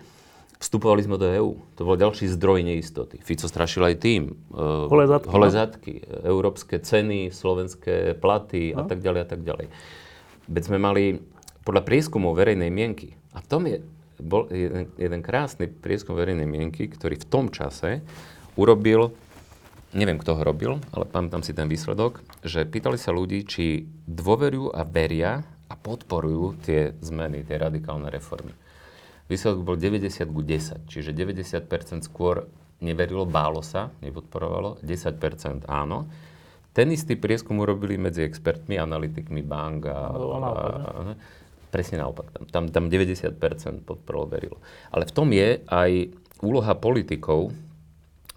Vstupovali sme do EÚ. To bol ďalší zdroj neistoty. Fico strašil aj tým. Uh, holé zadky. Holé no. zadky. Európske ceny, slovenské platy no. a tak ďalej a tak ďalej. Veď sme mali podľa prieskumov verejnej mienky. A v tom je bol jeden, jeden krásny prieskum verejnej mienky, ktorý v tom čase urobil, neviem kto ho robil, ale pamätám si ten výsledok, že pýtali sa ľudí, či dôverujú a veria a podporujú tie zmeny, tie radikálne reformy. Výsledok bol 90 ku 10, čiže 90% skôr neverilo, bálo sa, nepodporovalo, 10% áno. Ten istý prieskum urobili medzi expertmi, analytikmi bank a, a, a Presne naopak. Tam, tam, tam 90% podporilo verilo. Ale v tom je aj úloha politikov,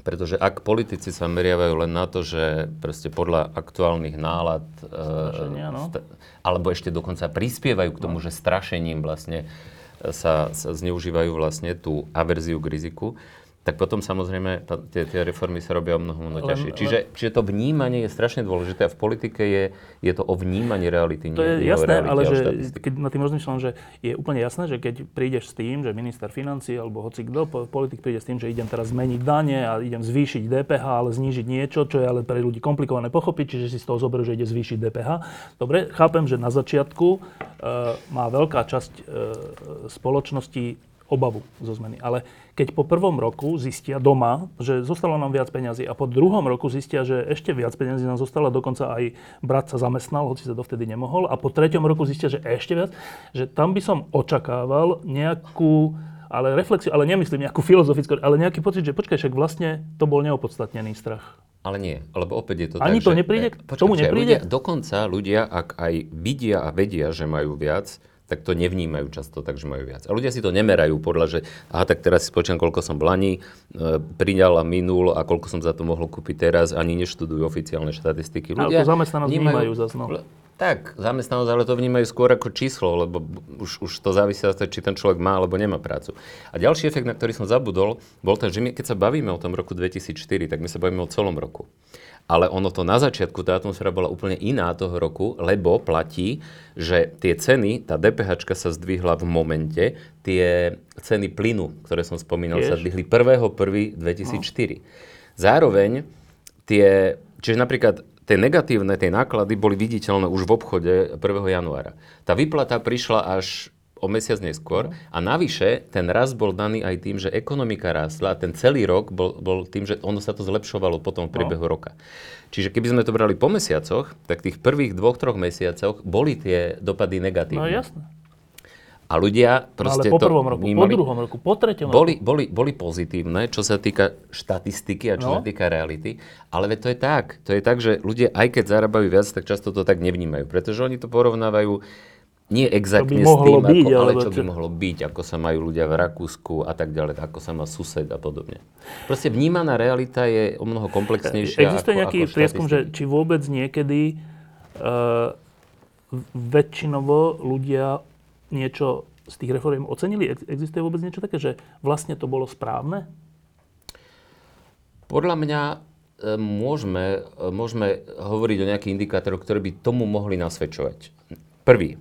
Pretože ak politici sa meriavajú len na to, že proste podľa aktuálnych nálad, Strašenia, no. sta- alebo ešte dokonca prispievajú k tomu, že strašením vlastne sa, sa zneužívajú vlastne tú averziu k riziku, tak potom samozrejme tá, tie, tie reformy sa robia o mnoho, mnoho ťažšie. Čiže, čiže to vnímanie je strašne dôležité a v politike je, je to o vnímaní reality, To nie, je jasné, realite ale že keď na tým rozmýšľam, že je úplne jasné, že keď prídeš s tým, že minister financí alebo hoci kto, po- politik príde s tým, že idem teraz zmeniť dane a idem zvýšiť DPH, ale znížiť niečo, čo je ale pre ľudí komplikované pochopiť, čiže si z toho zoberú, že ide zvýšiť DPH. Dobre, chápem, že na začiatku e, má veľká časť e, spoločnosti obavu zo zmeny. Ale keď po prvom roku zistia doma, že zostalo nám viac peňazí a po druhom roku zistia, že ešte viac peňazí nám zostalo, dokonca aj brat sa zamestnal, hoci sa dovtedy nemohol, a po treťom roku zistia, že ešte viac, že tam by som očakával nejakú ale reflexiu, ale nemyslím nejakú filozofickú, ale nejaký pocit, že počkaj, však vlastne to bol neopodstatnený strach. Ale nie, lebo opäť je to Ani tak, to že- nepríde? e, K tomu nepríde? Ľudia, dokonca ľudia, ak aj vidia a vedia, že majú viac, tak to nevnímajú často tak, že majú viac. A ľudia si to nemerajú podľa, že aha, tak teraz si počítam, koľko som v Lani e, priňal a minul a koľko som za to mohol kúpiť teraz, ani neštudujú oficiálne štatistiky. Ale Ľudia tú zamestnanosť vnímajú zas, no. L- Tak, zamestnanosť, ale to vnímajú skôr ako číslo, lebo už, už to závisí od toho, či ten človek má alebo nemá prácu. A ďalší efekt, na ktorý som zabudol, bol ten, že my, keď sa bavíme o tom roku 2004, tak my sa bavíme o celom roku. Ale ono to na začiatku, tá atmosféra bola úplne iná toho roku, lebo platí, že tie ceny, tá DPH sa zdvihla v momente, tie ceny plynu, ktoré som spomínal, sa Tiež. zdvihli 1.1.2004. Zároveň tie, čiže napríklad tie negatívne, tie náklady boli viditeľné už v obchode 1. januára. Tá výplata prišla až o mesiac neskôr a navyše ten rast bol daný aj tým, že ekonomika rástla a ten celý rok bol, bol tým, že ono sa to zlepšovalo potom v priebehu roka. Čiže keby sme to brali po mesiacoch, tak tých prvých dvoch, troch mesiacoch boli tie dopady negatívne. No jasné. A ľudia No, ale proste po prvom roku, po vnímali- druhom roku, po treťom roku. boli, boli, boli pozitívne, čo sa týka štatistiky a čo No. sa týka reality, ale to je tak. To je tak, že ľudia, aj keď zarábajú viac, tak často to tak nevnímajú, pretože oni to porovnávajú nie exaktne s tým, byť, ako, ale čo by mohlo byť, ako sa majú ľudia v Rakúsku a tak ďalej, ako sa má sused a podobne. Proste vnímaná realita je o mnoho komplexnejšia Existuje ako, nejaký ako prieskum, že či vôbec niekedy uh, väčšinovo ľudia niečo z tých reform ocenili? Ex- Existuje vôbec niečo také, že vlastne to bolo správne? Podľa mňa e, môžeme, e, môžeme hovoriť o nejakých indikátoroch, ktoré by tomu mohli nasvedčovať. Prvý.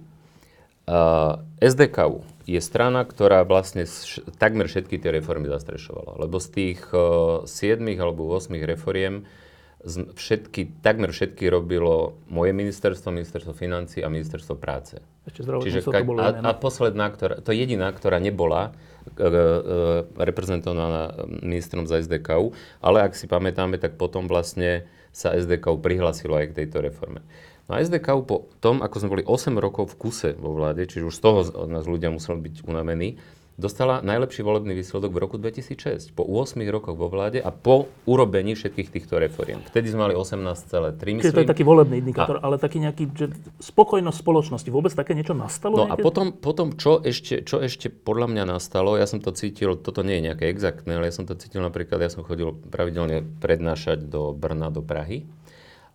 Uh, SDKU je strana, ktorá vlastne takmer všetky tie reformy zastrešovala. Lebo z tých uh, 7 alebo 8 reforiem všetky, takmer všetky robilo moje ministerstvo, ministerstvo financí a ministerstvo práce. Ešte Čiže ka- bolo a, iné. a no. posledná, ktorá, to je jediná, ktorá nebola e, e, reprezentovaná ministrom za SDKU, ale ak si pamätáme, tak potom vlastne sa SDKU prihlasilo aj k tejto reforme. No a SDKU po tom, ako sme boli 8 rokov v kuse vo vláde, čiže už z toho od nás ľudia museli byť unavení, dostala najlepší volebný výsledok v roku 2006, po 8 rokoch vo vláde a po urobení všetkých týchto reforiem. Vtedy sme mali 18,3, myslím. Čiže to je taký volebný indikátor, ale taký nejaký, že spokojnosť spoločnosti. Vôbec také niečo nastalo? No a niekedy? potom, potom čo, ešte, čo ešte podľa mňa nastalo, ja som to cítil, toto nie je nejaké exaktné, ale ja som to cítil napríklad, ja som chodil pravidelne prednášať do Brna, do Prahy.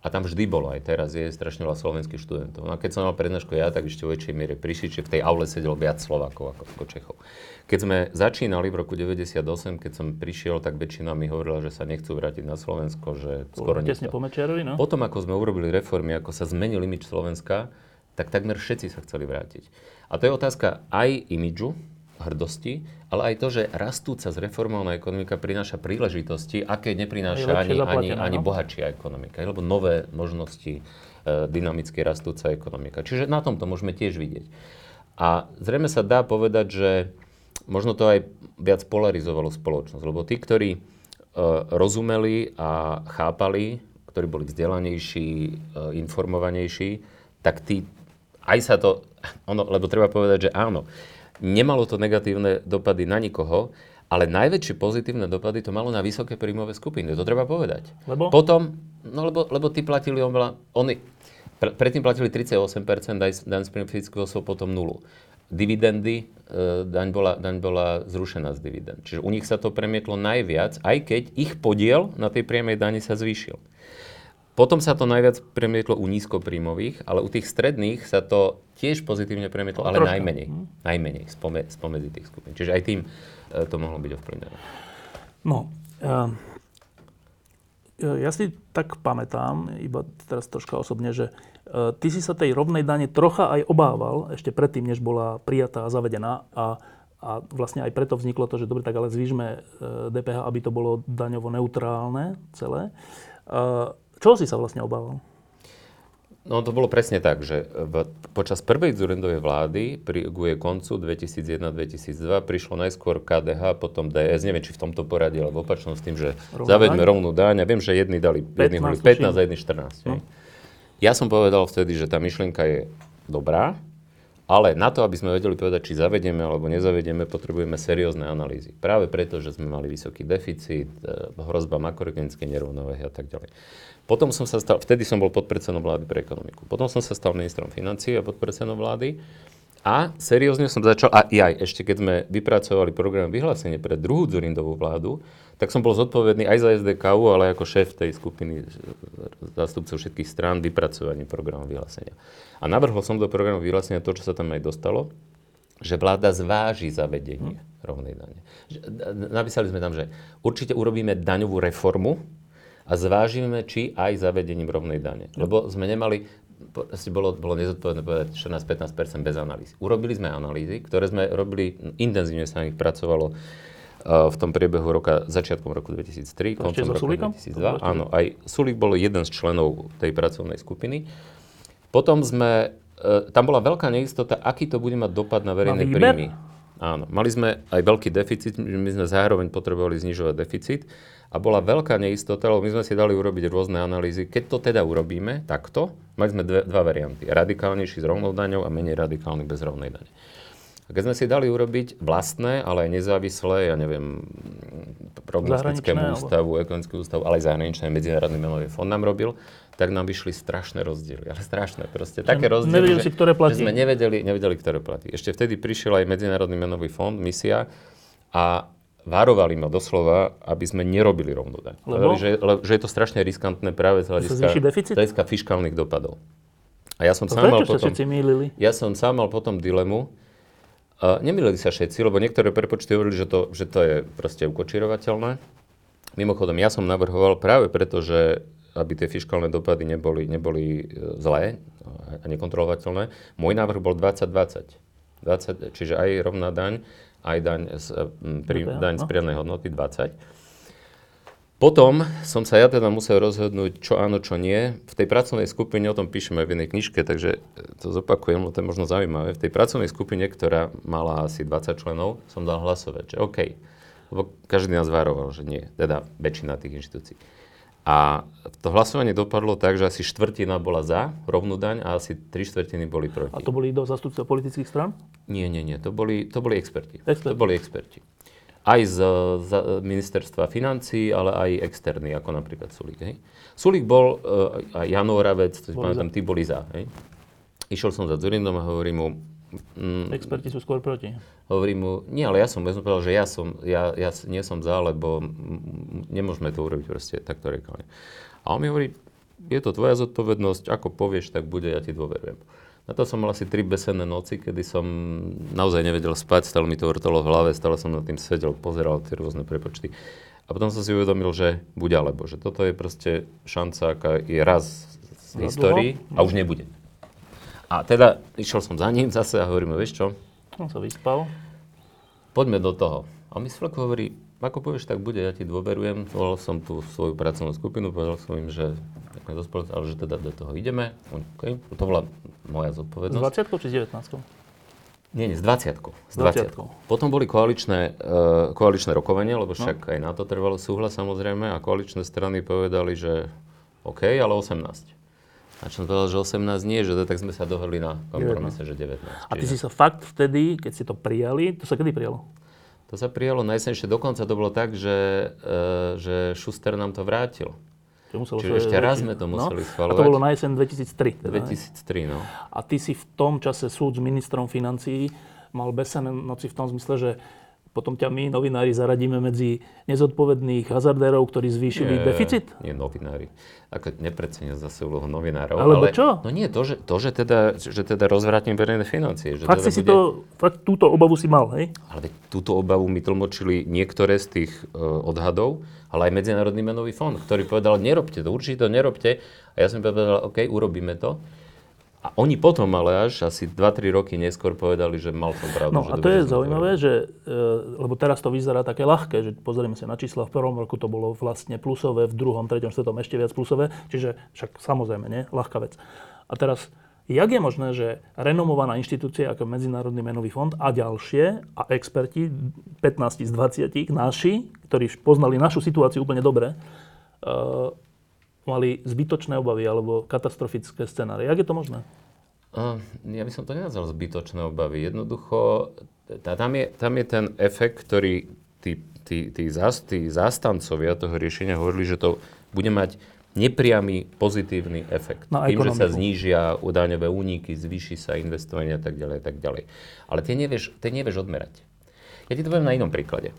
A tam vždy bolo, aj teraz je strašne veľa slovenských študentov. No a keď som mal prednášku ja, tak ešte vo väčšej miere prišli, že v tej aule sedelo viac Slovákov ako, ako Čechov. Keď sme začínali v roku 98, keď som prišiel, tak väčšina mi hovorila, že sa nechcú vrátiť na Slovensko, že skoro Tesne po Mečiarovi, no? Potom, ako sme urobili reformy, ako sa zmenil imič Slovenska, tak takmer všetci sa chceli vrátiť. A to je otázka aj imidžu, hrdosti, ale aj to, že rastúca zreformovaná ekonomika prináša príležitosti, aké neprináša ani, ani, ani no. bohatšia ekonomika, lebo nové možnosti e, dynamicky rastúca ekonomika. Čiže na tom to môžeme tiež vidieť. A zrejme sa dá povedať, že možno to aj viac polarizovalo spoločnosť, lebo tí, ktorí e, rozumeli a chápali, ktorí boli vzdelanejší, e, informovanejší, tak tí, aj sa to, ono, lebo treba povedať, že áno, nemalo to negatívne dopady na nikoho, ale najväčšie pozitívne dopady to malo na vysoké príjmové skupiny, to treba povedať. Lebo? Potom, no lebo, lebo tí platili oveľa, oni, pre, predtým platili 38% daň z- príjmu fyzických osôb, potom nulu. dividendy, e, daň bola, daň bola zrušená z dividend. Čiže u nich sa to premietlo najviac, aj keď ich podiel na tej priamej dani sa zvýšil. Potom sa to najviac premietlo u nízkopríjmových, ale u tých stredných sa to tiež pozitívne premietlo, ale Troška. najmenej. Hm. Najmenej spome, spomedzi tých skupín. Čiže aj tým e, to mohlo byť ovplyvnené. No, uh, ja si tak pamätám, iba teraz troška osobne, že uh, ty si sa tej rovnej dane trocha aj obával, ešte predtým, než bola prijatá a zavedená. A, a vlastne aj preto vzniklo to, že dobre, tak ale zvýšme DPH, aby to bolo daňovo neutrálne celé. Čo si sa vlastne obával? No to bolo presne tak, že v, počas prvej Zurindovej vlády pri k koncu 2001-2002 prišlo najskôr KDH, potom DS, neviem či v tomto poradí, ale v opačnom s tým, že Rovná zavedme rovnú daň. Ja viem, že jedni dali 15, jedni 15 a jedni 14. No. Ja som povedal vtedy, že tá myšlienka je dobrá, ale na to, aby sme vedeli povedať, či zavedieme alebo nezavedieme, potrebujeme seriózne analýzy. Práve preto, že sme mali vysoký deficit, e, hrozba makroekonomickej nerovnováhy a tak ďalej. Potom som sa stal, vtedy som bol podpredsedom vlády pre ekonomiku. Potom som sa stal ministrom financií a podpredsedom vlády. A seriózne som začal, a aj ešte keď sme vypracovali program vyhlásenie pre druhú Dzurindovú vládu, tak som bol zodpovedný aj za SDKU, ale ako šéf tej skupiny zástupcov všetkých strán vypracovanie programu vyhlásenia. A navrhol som do programu vyhlásenia to, čo sa tam aj dostalo, že vláda zváži zavedenie rovnej dane. Napísali sme tam, že určite urobíme daňovú reformu, a zvážime, či aj zavedením rovnej dane. Lebo sme nemali, asi bolo, bolo nezodpovedné povedať 14-15% bez analýz. Urobili sme analýzy, ktoré sme robili, intenzívne sa na nich pracovalo uh, v tom priebehu roka, začiatkom roku 2003, to koncom roku Sulikom? 2002. Áno, aj Sulik bol jeden z členov tej pracovnej skupiny. Potom sme, uh, tam bola veľká neistota, aký to bude mať dopad na verejné na príjmy. Áno, mali sme aj veľký deficit, my sme zároveň potrebovali znižovať deficit a bola veľká neistota, lebo my sme si dali urobiť rôzne analýzy. Keď to teda urobíme takto, mali sme dve, dva varianty. Radikálnejší s rovnou daňou a menej radikálny bez rovnej dane. A keď sme si dali urobiť vlastné, ale aj nezávislé, ja neviem, prognostickému ústavu, ekonomický ústavu, ale aj zahraničné, Medzinárodný menový fond nám robil, tak nám vyšli strašné rozdiely. Ale strašné, proste také rozdiely, nevedeli že, si, ktoré platí. že sme nevedeli, nevedeli, ktoré platí. Ešte vtedy prišiel aj Medzinárodný menový fond, misia, a varovali ma doslova, aby sme nerobili rovnú daň. Lebo? že, le, že je to strašne riskantné práve z hľadiska, hľadiska fiskálnych dopadov. A ja som to sám mal potom, mýlili? Ja som sám mal potom dilemu. Uh, nemýlili sa všetci, lebo niektoré prepočty hovorili, že to, že to je proste ukočirovateľné. Mimochodom, ja som navrhoval práve preto, že aby tie fiskálne dopady neboli, neboli e, zlé a nekontrolovateľné. Môj návrh bol 2020. 20, čiže aj rovná daň aj daň z, pri, daň z pridanej hodnoty 20. Potom som sa ja teda musel rozhodnúť, čo áno, čo nie. V tej pracovnej skupine, o tom píšeme v jednej knižke, takže to zopakujem, lebo to je možno zaujímavé. V tej pracovnej skupine, ktorá mala asi 20 členov, som dal hlasovať, že OK. Lebo každý nás varoval, že nie, teda väčšina tých inštitúcií. A to hlasovanie dopadlo tak, že asi štvrtina bola za rovnú daň a asi tri štvrtiny boli proti. A to boli do zastupcov politických stran? Nie, nie, nie. To boli, to boli experti. experti. To boli experti. Aj z, z ministerstva financí, ale aj externí, ako napríklad Sulík. Hej. Sulík bol, uh, a Jan Oravec, pamätám, tí boli za. Hej. Išiel som za Zurindom a hovorím mu, Mm, Experti sú skôr proti. Hovorím mu, nie, ale ja som, ja som povedal, že ja, som, ja, ja nie som za, lebo nemôžeme to urobiť proste takto rekálne. A on mi hovorí, je to tvoja zodpovednosť, ako povieš, tak bude, ja ti dôverujem. Na to som mal asi tri besenné noci, kedy som naozaj nevedel spať, stále mi to vrtalo v hlave, stále som nad tým sedel, pozeral tie rôzne prepočty. A potom som si uvedomil, že buď alebo, že toto je proste šanca, aká je raz z histórii a už nebude. A teda išiel som za ním zase a hovorím, vieš čo? On sa vyspal. Poďme do toho. A mi Sfleko hovorí, ako povieš, tak bude, ja ti dôverujem. Volal som tú svoju pracovnú skupinu, povedal som im, že dospelec, ale že teda do toho ideme. Okay. To bola moja zodpovednosť. S 20 či s 19 nie, nie, s 20 S 20 Potom boli koaličné, uh, koaličné rokovania, lebo však no. aj na to trvalo súhlas samozrejme a koaličné strany povedali, že OK, ale 18. A čo som povedal, že 18 nie, že tak sme sa dohodli na kompromise, že 19. A ty si sa fakt vtedy, keď si to prijali, to sa kedy prijalo? To sa prijalo najsenšie, dokonca to bolo tak, že, uh, že Schuster nám to vrátil. Čiže, Čiže ešte raz sme to no. museli no, schvalovať. A to bolo na jeseň 2003. Teda, 2003, no. A ty si v tom čase súd s ministrom financií mal besené noci v tom zmysle, že potom ťa my, novinári, zaradíme medzi nezodpovedných hazardérov, ktorí zvýšili nie, deficit? Nie, novinári. Ako nepreceňujem zase úlohu novinárov. Alebo ale, čo? No nie, to, že, to, že teda, že teda rozvrátim verejné financie. Že fakt teda si bude... to, fakt túto obavu si mal, hej? Ale túto obavu mi tlmočili niektoré z tých uh, odhadov, ale aj Medzinárodný menový fond, ktorý povedal, nerobte to, určite to nerobte. A ja som povedal, OK, urobíme to. A oni potom ale až asi 2-3 roky neskôr povedali, že mal som pravdu. No že a to je zaujímavé, že, e, lebo teraz to vyzerá také ľahké, že pozrieme sa na čísla, v prvom roku to bolo vlastne plusové, v druhom, treťom, štvrtom ešte viac plusové, čiže však samozrejme, nie, ľahká vec. A teraz, jak je možné, že renomovaná inštitúcia ako Medzinárodný menový fond a ďalšie a experti, 15 z 20 naši, ktorí poznali našu situáciu úplne dobre, uh, mali zbytočné obavy alebo katastrofické scenáre. Jak je to možné? Ja by som to nenazval zbytočné obavy. Jednoducho, tam je, tam je ten efekt, ktorý tí, tí, tí, zás, tí zástancovia toho riešenia hovorili, že to bude mať nepriamy pozitívny efekt. Na Tým, že sa znížia daňové úniky, zvýši sa investovanie a tak ďalej, a tak ďalej. Ale ty nevieš, ty nevieš odmerať. Ja ti to poviem na inom príklade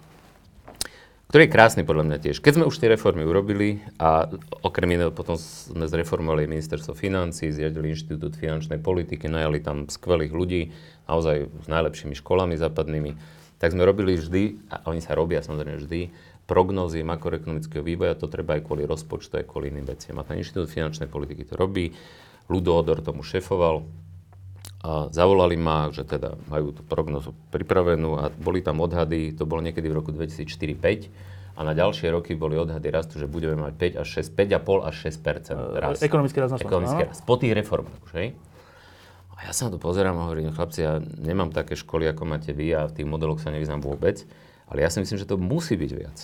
ktorý je krásny podľa mňa tiež. Keď sme už tie reformy urobili a okrem iného potom sme zreformovali ministerstvo financí, zriadili Inštitút finančnej politiky, najali tam skvelých ľudí, naozaj s najlepšími školami západnými, tak sme robili vždy, a oni sa robia samozrejme vždy, prognózy makroekonomického vývoja, to treba aj kvôli rozpočtu, aj kvôli iným veciam. A ten Inštitút finančnej politiky to robí, Ludo Odor tomu šefoval, a zavolali ma, že teda majú tú prognozu pripravenú a boli tam odhady, to bolo niekedy v roku 2004-2005 a na ďalšie roky boli odhady rastu, že budeme mať 5 až 6, 5,5 až 6 rast. Ekonomický rast na Ekonomický rast. Po tých reformách už, hej? A ja sa na to pozerám a hovorím, chlapci, ja nemám také školy, ako máte vy a v tých modeloch sa nevyznám vôbec, ale ja si myslím, že to musí byť viac.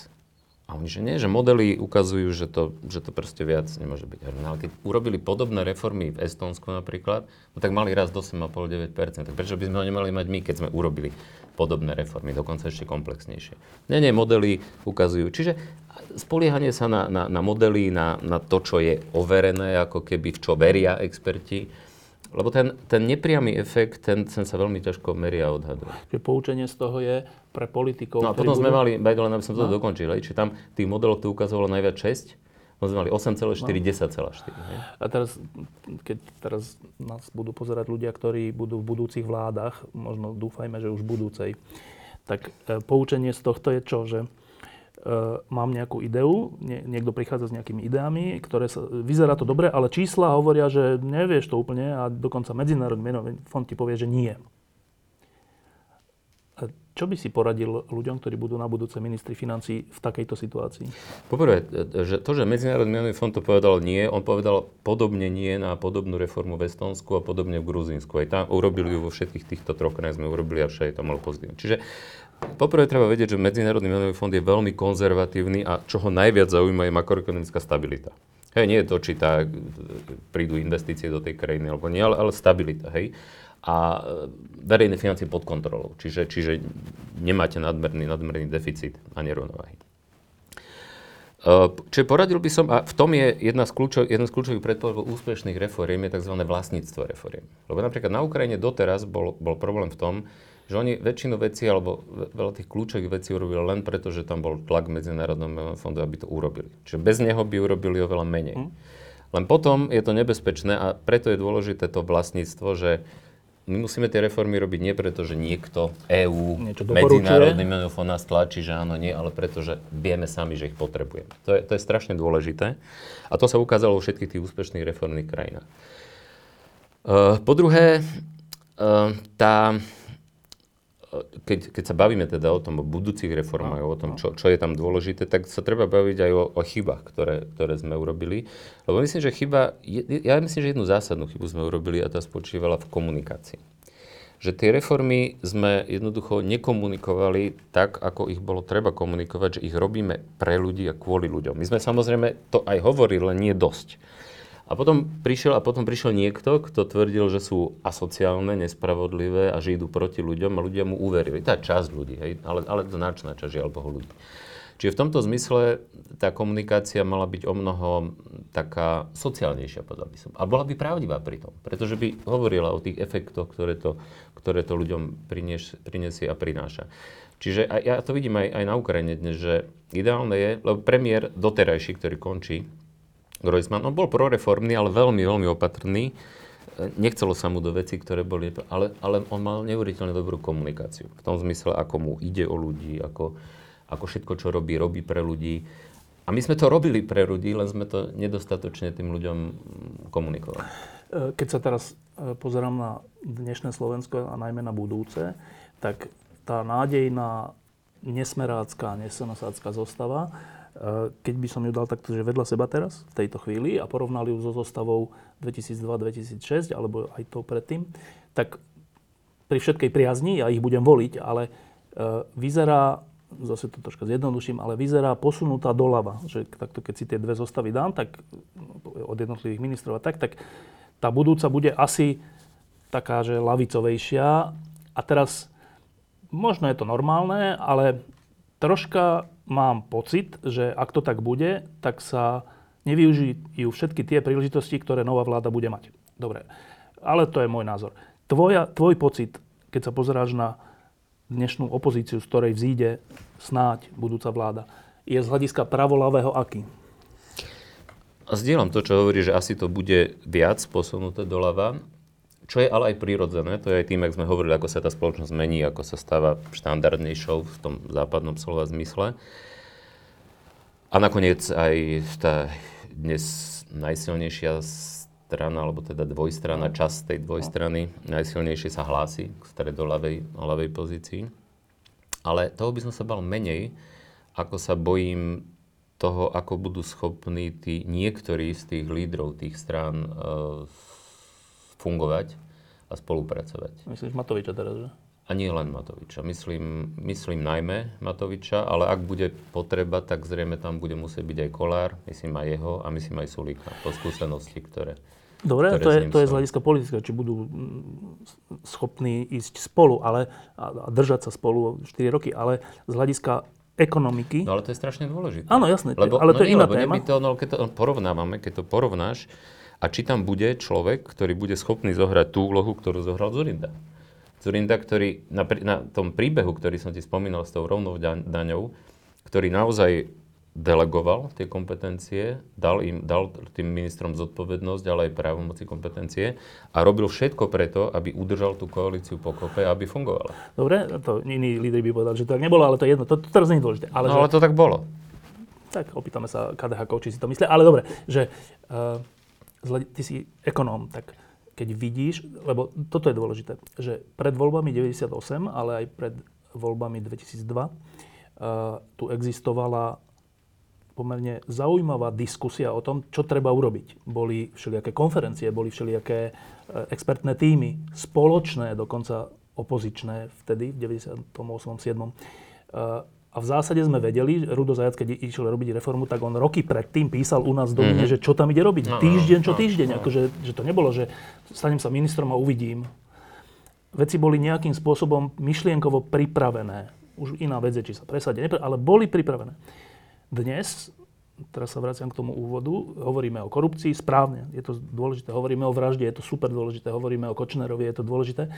A oni, že nie, že modely ukazujú, že to, že to proste viac nemôže byť. Ale keď urobili podobné reformy v Estónsku napríklad, no tak mali rast 8,5-9%. Tak prečo by sme ho nemali mať my, keď sme urobili podobné reformy, dokonca ešte komplexnejšie. Nie, nie, modely ukazujú. Čiže spoliehanie sa na, na, na modely, na, na to, čo je overené, ako keby v čo veria experti, lebo ten, ten nepriamy efekt, ten, ten sa veľmi ťažko meria a odhaduje. Čiže poučenie z toho je pre politikov, No a potom sme budú... mali, Bajdo, len aby som to no. dokončil, či tam tých modelov to ukazovalo najviac 6, No sme mali 8,4, no. 10,4. A teraz, keď teraz nás budú pozerať ľudia, ktorí budú v budúcich vládach, možno dúfajme, že už budúcej, tak e, poučenie z tohto je čo? Že mám nejakú ideu, nie, niekto prichádza s nejakými ideami, ktoré sa, vyzerá to dobre, ale čísla hovoria, že nevieš to úplne a dokonca Medzinárodný menový fond ti povie, že nie. Čo by si poradil ľuďom, ktorí budú na budúce ministri financí v takejto situácii? Poprvé, že to, že Medzinárodný menový fond to povedal nie, on povedal podobne nie na podobnú reformu v Estonsku a podobne v Gruzínsku. Aj tam urobili ju vo všetkých týchto troch krajinách sme urobili a všetko to malo pozitívne. Čiže Poprvé treba vedieť, že Medzinárodný menový fond je veľmi konzervatívny a čo ho najviac zaujíma je makroekonomická stabilita. Hej, nie je to, či tá, prídu investície do tej krajiny alebo nie, ale, ale stabilita. Hej a e, verejné financie pod kontrolou. Čiže, čiže nemáte nadmerný, nadmerný deficit a nerovnováhy. E, čiže poradil by som, a v tom je jedna z, kľúčov, jeden z kľúčových predpokladov úspešných reforiem je tzv. vlastníctvo reforiem. Lebo napríklad na Ukrajine doteraz bol, bol problém v tom, že oni väčšinu vecí, alebo veľa tých kľúčových vecí urobili len preto, že tam bol tlak Medzinárodného fondu, aby to urobili. Čiže bez neho by urobili oveľa menej. Mm. Len potom je to nebezpečné a preto je dôležité to vlastníctvo, že my musíme tie reformy robiť nie preto, že niekto, EÚ, Medzinárodný menový fond nás tlačí, že áno, nie, ale preto, že vieme sami, že ich potrebujeme. To je, to je strašne dôležité. A to sa ukázalo vo všetkých tých úspešných reformných krajinách. Uh, po druhé, uh, tá keď, keď sa bavíme teda o tom, o budúcich reformách, no, o tom, no. čo, čo je tam dôležité, tak sa treba baviť aj o, o chybách, ktoré, ktoré sme urobili. Lebo myslím, že chyba, ja myslím, že jednu zásadnú chybu sme urobili a tá spočívala v komunikácii. Že tie reformy sme jednoducho nekomunikovali tak, ako ich bolo treba komunikovať, že ich robíme pre ľudí a kvôli ľuďom. My sme samozrejme to aj hovorili, len nie dosť. A potom prišiel, a potom prišiel niekto, kto tvrdil, že sú asociálne, nespravodlivé a že idú proti ľuďom a ľudia mu uverili. Tá časť ľudí, hej, ale, ale značná časť žiaľ Bohu ľudí. Čiže v tomto zmysle tá komunikácia mala byť o mnoho taká sociálnejšia, povedal by som. A bola by pravdivá pri tom, pretože by hovorila o tých efektoch, ktoré to, ktoré to ľuďom prinies, prinesie a prináša. Čiže aj, ja to vidím aj, aj na Ukrajine dnes, že ideálne je, lebo premiér doterajší, ktorý končí, Grojsman, on bol proreformný, ale veľmi, veľmi opatrný. Nechcelo sa mu do veci, ktoré boli, ale, ale on mal neuveriteľne dobrú komunikáciu. V tom zmysle, ako mu ide o ľudí, ako, ako všetko, čo robí, robí pre ľudí. A my sme to robili pre ľudí, len sme to nedostatočne tým ľuďom komunikovali. Keď sa teraz e, pozerám na dnešné Slovensko a najmä na budúce, tak tá nádejná nesmerácká, nesenosácká zostava keď by som ju dal takto, že vedľa seba teraz, v tejto chvíli a porovnal ju so zostavou 2002-2006, alebo aj to predtým, tak pri všetkej priazni, ja ich budem voliť, ale eh, vyzerá, zase to troška zjednoduším, ale vyzerá posunutá doľava. Že takto, keď si tie dve zostavy dám, tak od jednotlivých ministrov a tak, tak tá budúca bude asi taká, že lavicovejšia. A teraz, možno je to normálne, ale troška mám pocit, že ak to tak bude, tak sa nevyužijú všetky tie príležitosti, ktoré nová vláda bude mať. Dobre, ale to je môj názor. Tvoja, tvoj pocit, keď sa pozeráš na dnešnú opozíciu, z ktorej vzíde snáď budúca vláda, je z hľadiska pravolavého aký? Zdieľam to, čo hovorí, že asi to bude viac posunuté doľava, čo je ale aj prirodzené. To je aj tým, ak sme hovorili, ako sa tá spoločnosť mení, ako sa stáva štandardnejšou v tom západnom slova zmysle. A nakoniec aj tá dnes najsilnejšia strana, alebo teda dvojstrana, časť tej dvojstrany, najsilnejšie sa hlási k stredoľavej ľavej pozícii. Ale toho by som sa bal menej, ako sa bojím toho, ako budú schopní tí niektorí z tých lídrov tých strán uh, fungovať a spolupracovať. Myslíš Matoviča teraz, že? A nie len Matoviča. Myslím, myslím najmä Matoviča, ale ak bude potreba, tak zrejme tam bude musieť byť aj Kolár, myslím aj jeho a myslím aj Sulíka, po skúsenosti, ktoré... Dobre, ktoré to, je, to je z hľadiska politického, či budú mm, schopní ísť spolu ale, a držať sa spolu 4 roky, ale z hľadiska ekonomiky... No ale to je strašne dôležité. Áno, jasné, lebo, ale to no je iná téma. To, no, keď to porovnávame, keď to porovnáš, a či tam bude človek, ktorý bude schopný zohrať tú úlohu, ktorú zohral Zurinda. Zurinda, ktorý na, na tom príbehu, ktorý som ti spomínal s tou rovnou daňou, ktorý naozaj delegoval tie kompetencie, dal, im, dal tým ministrom zodpovednosť, ale aj právomoci kompetencie a robil všetko preto, aby udržal tú koalíciu pokope a aby fungovala. Dobre, to iní lídry by povedali, že to tak nebolo, ale to je jedno, to, to teraz nie je dôležité. Ale, no, že, ale to tak bolo. Tak opýtame sa KDH, či si to myslí, ale dobre, že uh, ty si ekonóm, tak keď vidíš, lebo toto je dôležité, že pred voľbami 98, ale aj pred voľbami 2002 uh, tu existovala pomerne zaujímavá diskusia o tom, čo treba urobiť. Boli všelijaké konferencie, boli všelijaké uh, expertné týmy, spoločné, dokonca opozičné vtedy, v 98. 7. A v zásade sme vedeli, Rudo Zajac, keď išiel robiť reformu, tak on roky predtým písal u nás do mm-hmm. že čo tam ide robiť. No, týždeň čo no, týždeň. No. Akože, že to nebolo, že stanem sa ministrom a uvidím. Veci boli nejakým spôsobom myšlienkovo pripravené. Už iná vec je, či sa presadia, ale boli pripravené. Dnes, teraz sa vraciam k tomu úvodu, hovoríme o korupcii, správne, je to dôležité. Hovoríme o vražde, je to super dôležité. Hovoríme o Kočnerovi, je to dôležité.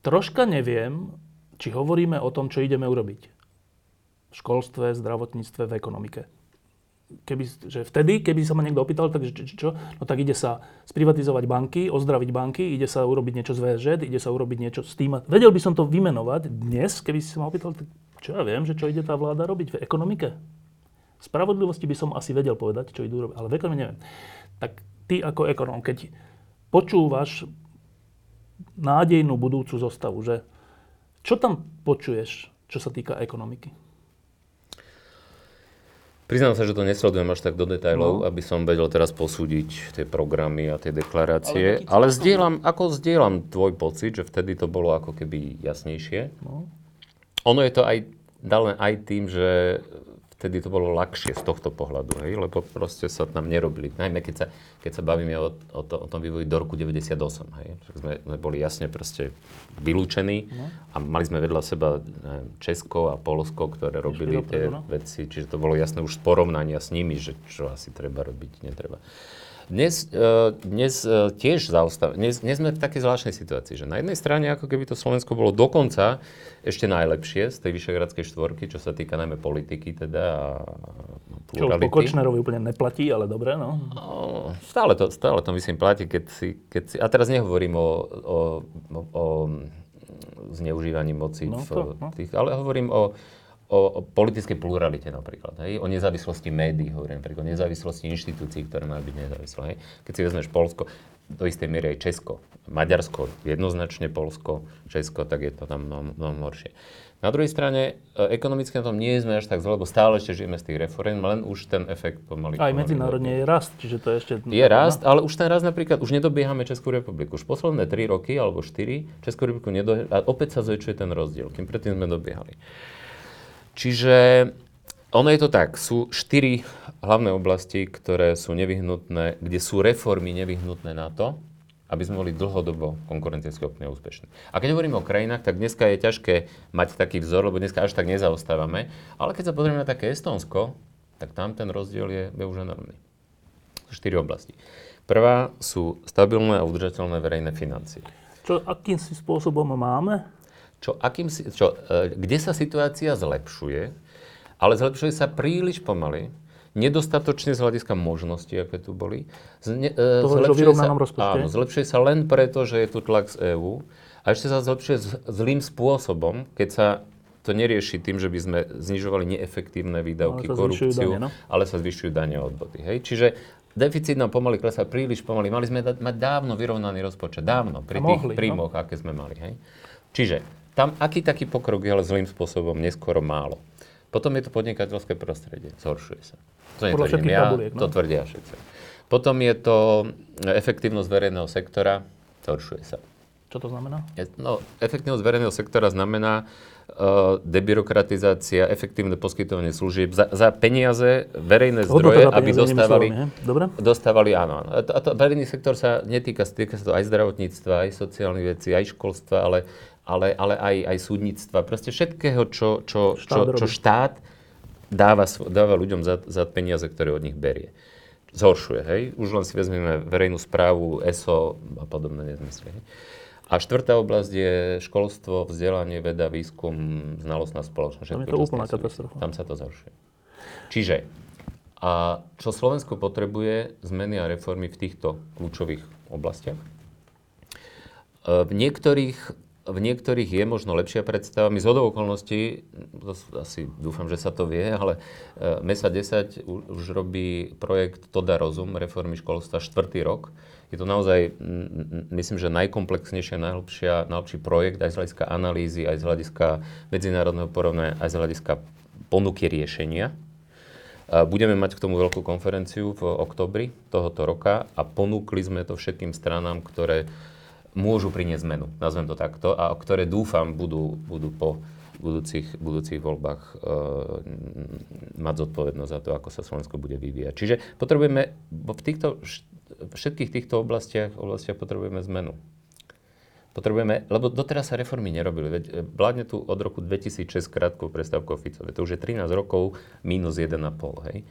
Troška neviem, či hovoríme o tom, čo ideme urobiť v školstve, zdravotníctve, v ekonomike. Keby, že vtedy, keby sa ma niekto opýtal, tak čo, čo, no tak ide sa sprivatizovať banky, ozdraviť banky, ide sa urobiť niečo z VŽ, ide sa urobiť niečo s tým. Vedel by som to vymenovať dnes, keby si sa ma opýtal, tak čo ja viem, že čo ide tá vláda robiť v ekonomike. V spravodlivosti by som asi vedel povedať, čo idú robiť, ale v ekonomike neviem. Tak ty ako ekonom, keď počúvaš nádejnú budúcu zostavu, že čo tam počuješ, čo sa týka ekonomiky? Priznám sa, že to nesledujem až tak do detajlov, no. aby som vedel teraz posúdiť tie programy a tie deklarácie, ale, ale zdieľam, ako zdieľam tvoj pocit, že vtedy to bolo ako keby jasnejšie. No. Ono je to aj dané aj tým, že vtedy to bolo ľahšie z tohto pohľadu, hej, lebo proste sa tam nerobili. Najmä keď sa, keď sa bavíme o, o, to, o tom vývoji do roku 98, hej. Sme, sme boli jasne proste vylúčení no. a mali sme vedľa seba Česko a Polsko, ktoré robili tie veci, čiže to bolo jasné už z porovnania s nimi, že čo asi treba robiť, netreba. Dnes, uh, dnes uh, tiež zaostáva. Dnes, dnes sme v takej zvláštnej situácii, že na jednej strane, ako keby to Slovensko bolo dokonca ešte najlepšie z tej Vyšehradskej štvorky, čo sa týka najmä politiky teda a plurality. Čo po Kočnerovi úplne neplatí, ale dobre, no. no stále, to, stále to myslím platí, keď si, keď si... A teraz nehovorím o, o, o, o zneužívaní moci no, v no. tých, ale hovorím o o, o politickej pluralite napríklad, hej? o nezávislosti médií, hovorím napríklad, o nezávislosti inštitúcií, ktoré majú byť nezávislé. Hej? Keď si vezmeš Polsko, do istej miery aj Česko, Maďarsko, jednoznačne Polsko, Česko, tak je to tam mnoho, mnoho horšie. Na druhej strane, e, ekonomicky na tom nie sme až tak zle, lebo stále ešte žijeme z tých reform, len už ten efekt pomaly. Aj medzinárodne je rast, čiže to je ešte... Je rast, ale už ten rast napríklad, už nedobiehame Českú republiku. Už posledné 3 roky alebo 4 Českú republiku nedobiehame a opäť sa zväčšuje ten rozdiel, kým predtým sme dobiehali. Čiže ono je to tak, sú štyri hlavné oblasti, ktoré sú nevyhnutné, kde sú reformy nevyhnutné na to, aby sme boli dlhodobo konkurencieschopní a úspešní. A keď hovoríme o krajinách, tak dneska je ťažké mať taký vzor, lebo dneska až tak nezaostávame. Ale keď sa pozrieme na také Estonsko, tak tam ten rozdiel je už enormný. Štyri oblasti. Prvá sú stabilné a udržateľné verejné financie. Čo akým si spôsobom máme? Čo, akým čo, e, kde sa situácia zlepšuje, ale zlepšuje sa príliš pomaly, nedostatočne z hľadiska možností, aké tu boli. Zne, e, Toho, zlepšuje sa, áno, zlepšuje sa len preto, že je tu tlak z EÚ a ešte sa zlepšuje z, zlým spôsobom, keď sa to nerieši tým, že by sme znižovali neefektívne výdavky, ale korupciu, dane, no? ale sa zvyšujú dane a odvody. Hej? Čiže deficit nám pomaly klesá príliš pomaly. Mali sme da- mať dávno vyrovnaný rozpočet, dávno, pri tých mohli, no. príjmoch, no? aké sme mali. Hej? Čiže tam aký taký pokrok je, ale zlým spôsobom, neskoro málo. Potom je to podnikateľské prostredie, zhoršuje sa. To netvrdím ja, tabuliek, no? to tvrdia všetci. Potom je to efektívnosť verejného sektora, zhoršuje sa. Čo to znamená? No, efektívnosť verejného sektora znamená uh, debyrokratizácia, efektívne poskytovanie služieb za, za peniaze, verejné zdroje, aby dostávali, Dobre? dostávali, áno. A to, a to, verejný sektor sa netýka, týka sa to aj zdravotníctva, aj sociálnych vecí, aj školstva, ale ale, ale aj, aj súdnictva, proste všetkého, čo, čo, štát, čo, čo štát dáva, dáva ľuďom za, za peniaze, ktoré od nich berie. Zhoršuje, hej? Už len si vezmeme verejnú správu, ESO a podobné nezmysly. Hej? A štvrtá oblasť je školstvo, vzdelanie, veda, výskum, znalostná spoločnosť. Tam je to úplná katastrofa. Tam sa to zhoršuje. Čiže, a čo Slovensko potrebuje, zmeny a reformy v týchto kľúčových oblastiach. V niektorých v niektorých je možno lepšia predstava. My z hodou okolností, asi dúfam, že sa to vie, ale e, MESA 10 už robí projekt Toda rozum, reformy školstva, štvrtý rok. Je to naozaj, myslím, že najkomplexnejšia, najlepšia, najlepší projekt aj z hľadiska analýzy, aj z hľadiska medzinárodného porovnania, aj z hľadiska ponuky riešenia. Budeme mať k tomu veľkú konferenciu v oktobri tohoto roka a ponúkli sme to všetkým stranám, ktoré môžu priniesť zmenu, nazvem to takto, a ktoré dúfam budú, budú po budúcich, budúcich voľbách e, mať zodpovednosť za to, ako sa Slovensko bude vyvíjať. Čiže potrebujeme v týchto, všetkých týchto oblastiach, oblastiach potrebujeme zmenu. Potrebujeme, lebo doteraz sa reformy nerobili. Veď e, vládne tu od roku 2006 krátkou prestávkou Ficové. To už je 13 rokov minus 1,5, hej.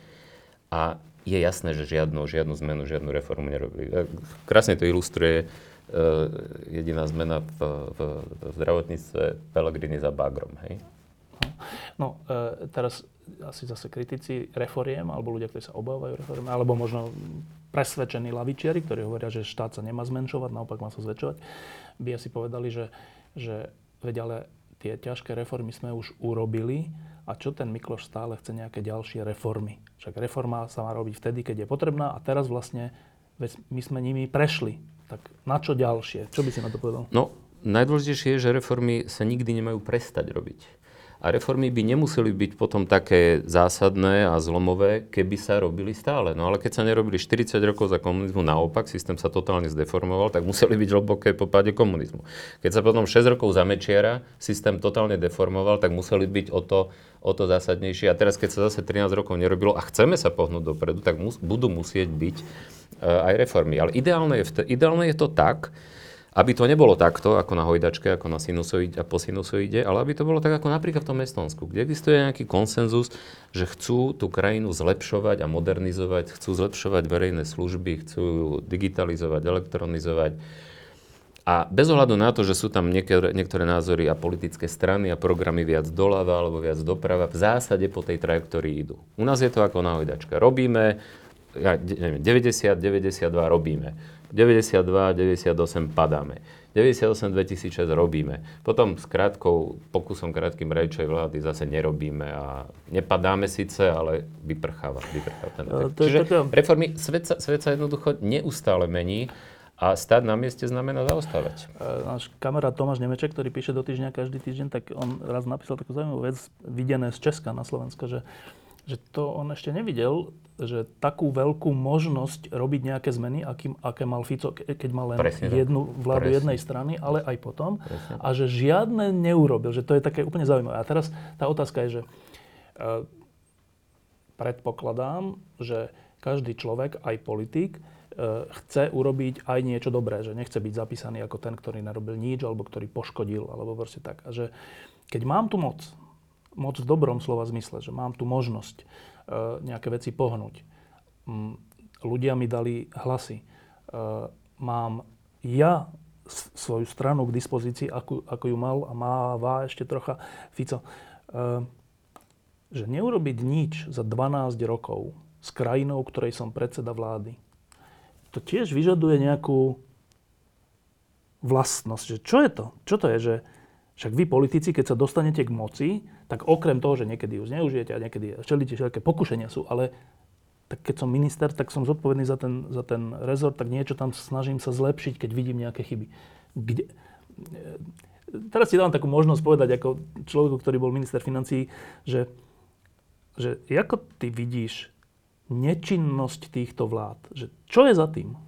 A je jasné, že žiadnu, žiadnu zmenu, žiadnu reformu nerobili. E, krásne to ilustruje jediná zmena v, v, v zdravotníctve Pelegrini za bagrom, hej? No, e, teraz asi zase kritici reforiem, alebo ľudia, ktorí sa obávajú reforiem, alebo možno presvedčení lavičiari, ktorí hovoria, že štát sa nemá zmenšovať, naopak má sa zväčšovať, by asi povedali, že, že veď ale tie ťažké reformy sme už urobili a čo ten Mikloš stále chce nejaké ďalšie reformy. Však reforma sa má robiť vtedy, keď je potrebná a teraz vlastne veď my sme nimi prešli. Tak na čo ďalšie? Čo by si na to povedal? No, najdôležitejšie je, že reformy sa nikdy nemajú prestať robiť. A reformy by nemuseli byť potom také zásadné a zlomové, keby sa robili stále. No ale keď sa nerobili 40 rokov za komunizmu, naopak, systém sa totálne zdeformoval, tak museli byť hlboké po páde komunizmu. Keď sa potom 6 rokov za Mečiara systém totálne deformoval, tak museli byť o to, o to zásadnejšie. A teraz, keď sa zase 13 rokov nerobilo a chceme sa pohnúť dopredu, tak mus, budú musieť byť uh, aj reformy. Ale ideálne je, ideálne je to tak, aby to nebolo takto, ako na hojdačke, ako na sinusoide a po sinusoide, ale aby to bolo tak ako napríklad v tom Estonsku, kde existuje nejaký konsenzus, že chcú tú krajinu zlepšovať a modernizovať, chcú zlepšovať verejné služby, chcú digitalizovať, elektronizovať. A bez ohľadu na to, že sú tam niektoré, niektoré názory a politické strany a programy viac doľava alebo viac doprava, v zásade po tej trajektórii idú. U nás je to ako na hojdačke. Robíme, ja, neviem, 90, 92 robíme 92, 98 padáme. 98, 2006 robíme. Potom s krátkou pokusom krátkým rejčej vlády zase nerobíme a nepadáme síce, ale vyprcháva, vyprcháva ten efekt. Čiže taká... reformy, svet sa, svet sa jednoducho neustále mení a stať na mieste znamená zaostávať. Náš kamarát Tomáš Nemeček, ktorý píše do týždňa každý týždeň, tak on raz napísal takú zaujímavú vec, videné z Česka na Slovensko, že že to on ešte nevidel, že takú veľkú možnosť robiť nejaké zmeny, aký, aké mal Fico, keď mal len Presne, jednu vládu Presne. jednej strany, ale aj potom. Presne. A že žiadne neurobil, že to je také úplne zaujímavé. A teraz tá otázka je, že uh, predpokladám, že každý človek, aj politik, uh, chce urobiť aj niečo dobré, že nechce byť zapísaný ako ten, ktorý nerobil nič, alebo ktorý poškodil, alebo proste tak. A že keď mám tu moc, moc v dobrom slova zmysle, že mám tu možnosť e, nejaké veci pohnúť. Mm, ľudia mi dali hlasy. E, mám ja svoju stranu k dispozícii, ako, ako ju mal a máva ešte trocha Fico. E, že neurobiť nič za 12 rokov s krajinou, ktorej som predseda vlády, to tiež vyžaduje nejakú vlastnosť. Že čo je to? Čo to je? Že, však vy politici, keď sa dostanete k moci, tak okrem toho, že niekedy ju zneužijete a niekedy čelíte všelijaké pokušenia sú, ale tak keď som minister, tak som zodpovedný za ten, za ten rezort, tak niečo tam snažím sa zlepšiť, keď vidím nejaké chyby. Kde, teraz si dám takú možnosť povedať ako človeku, ktorý bol minister financí, že, že ako ty vidíš nečinnosť týchto vlád? Že čo je za tým?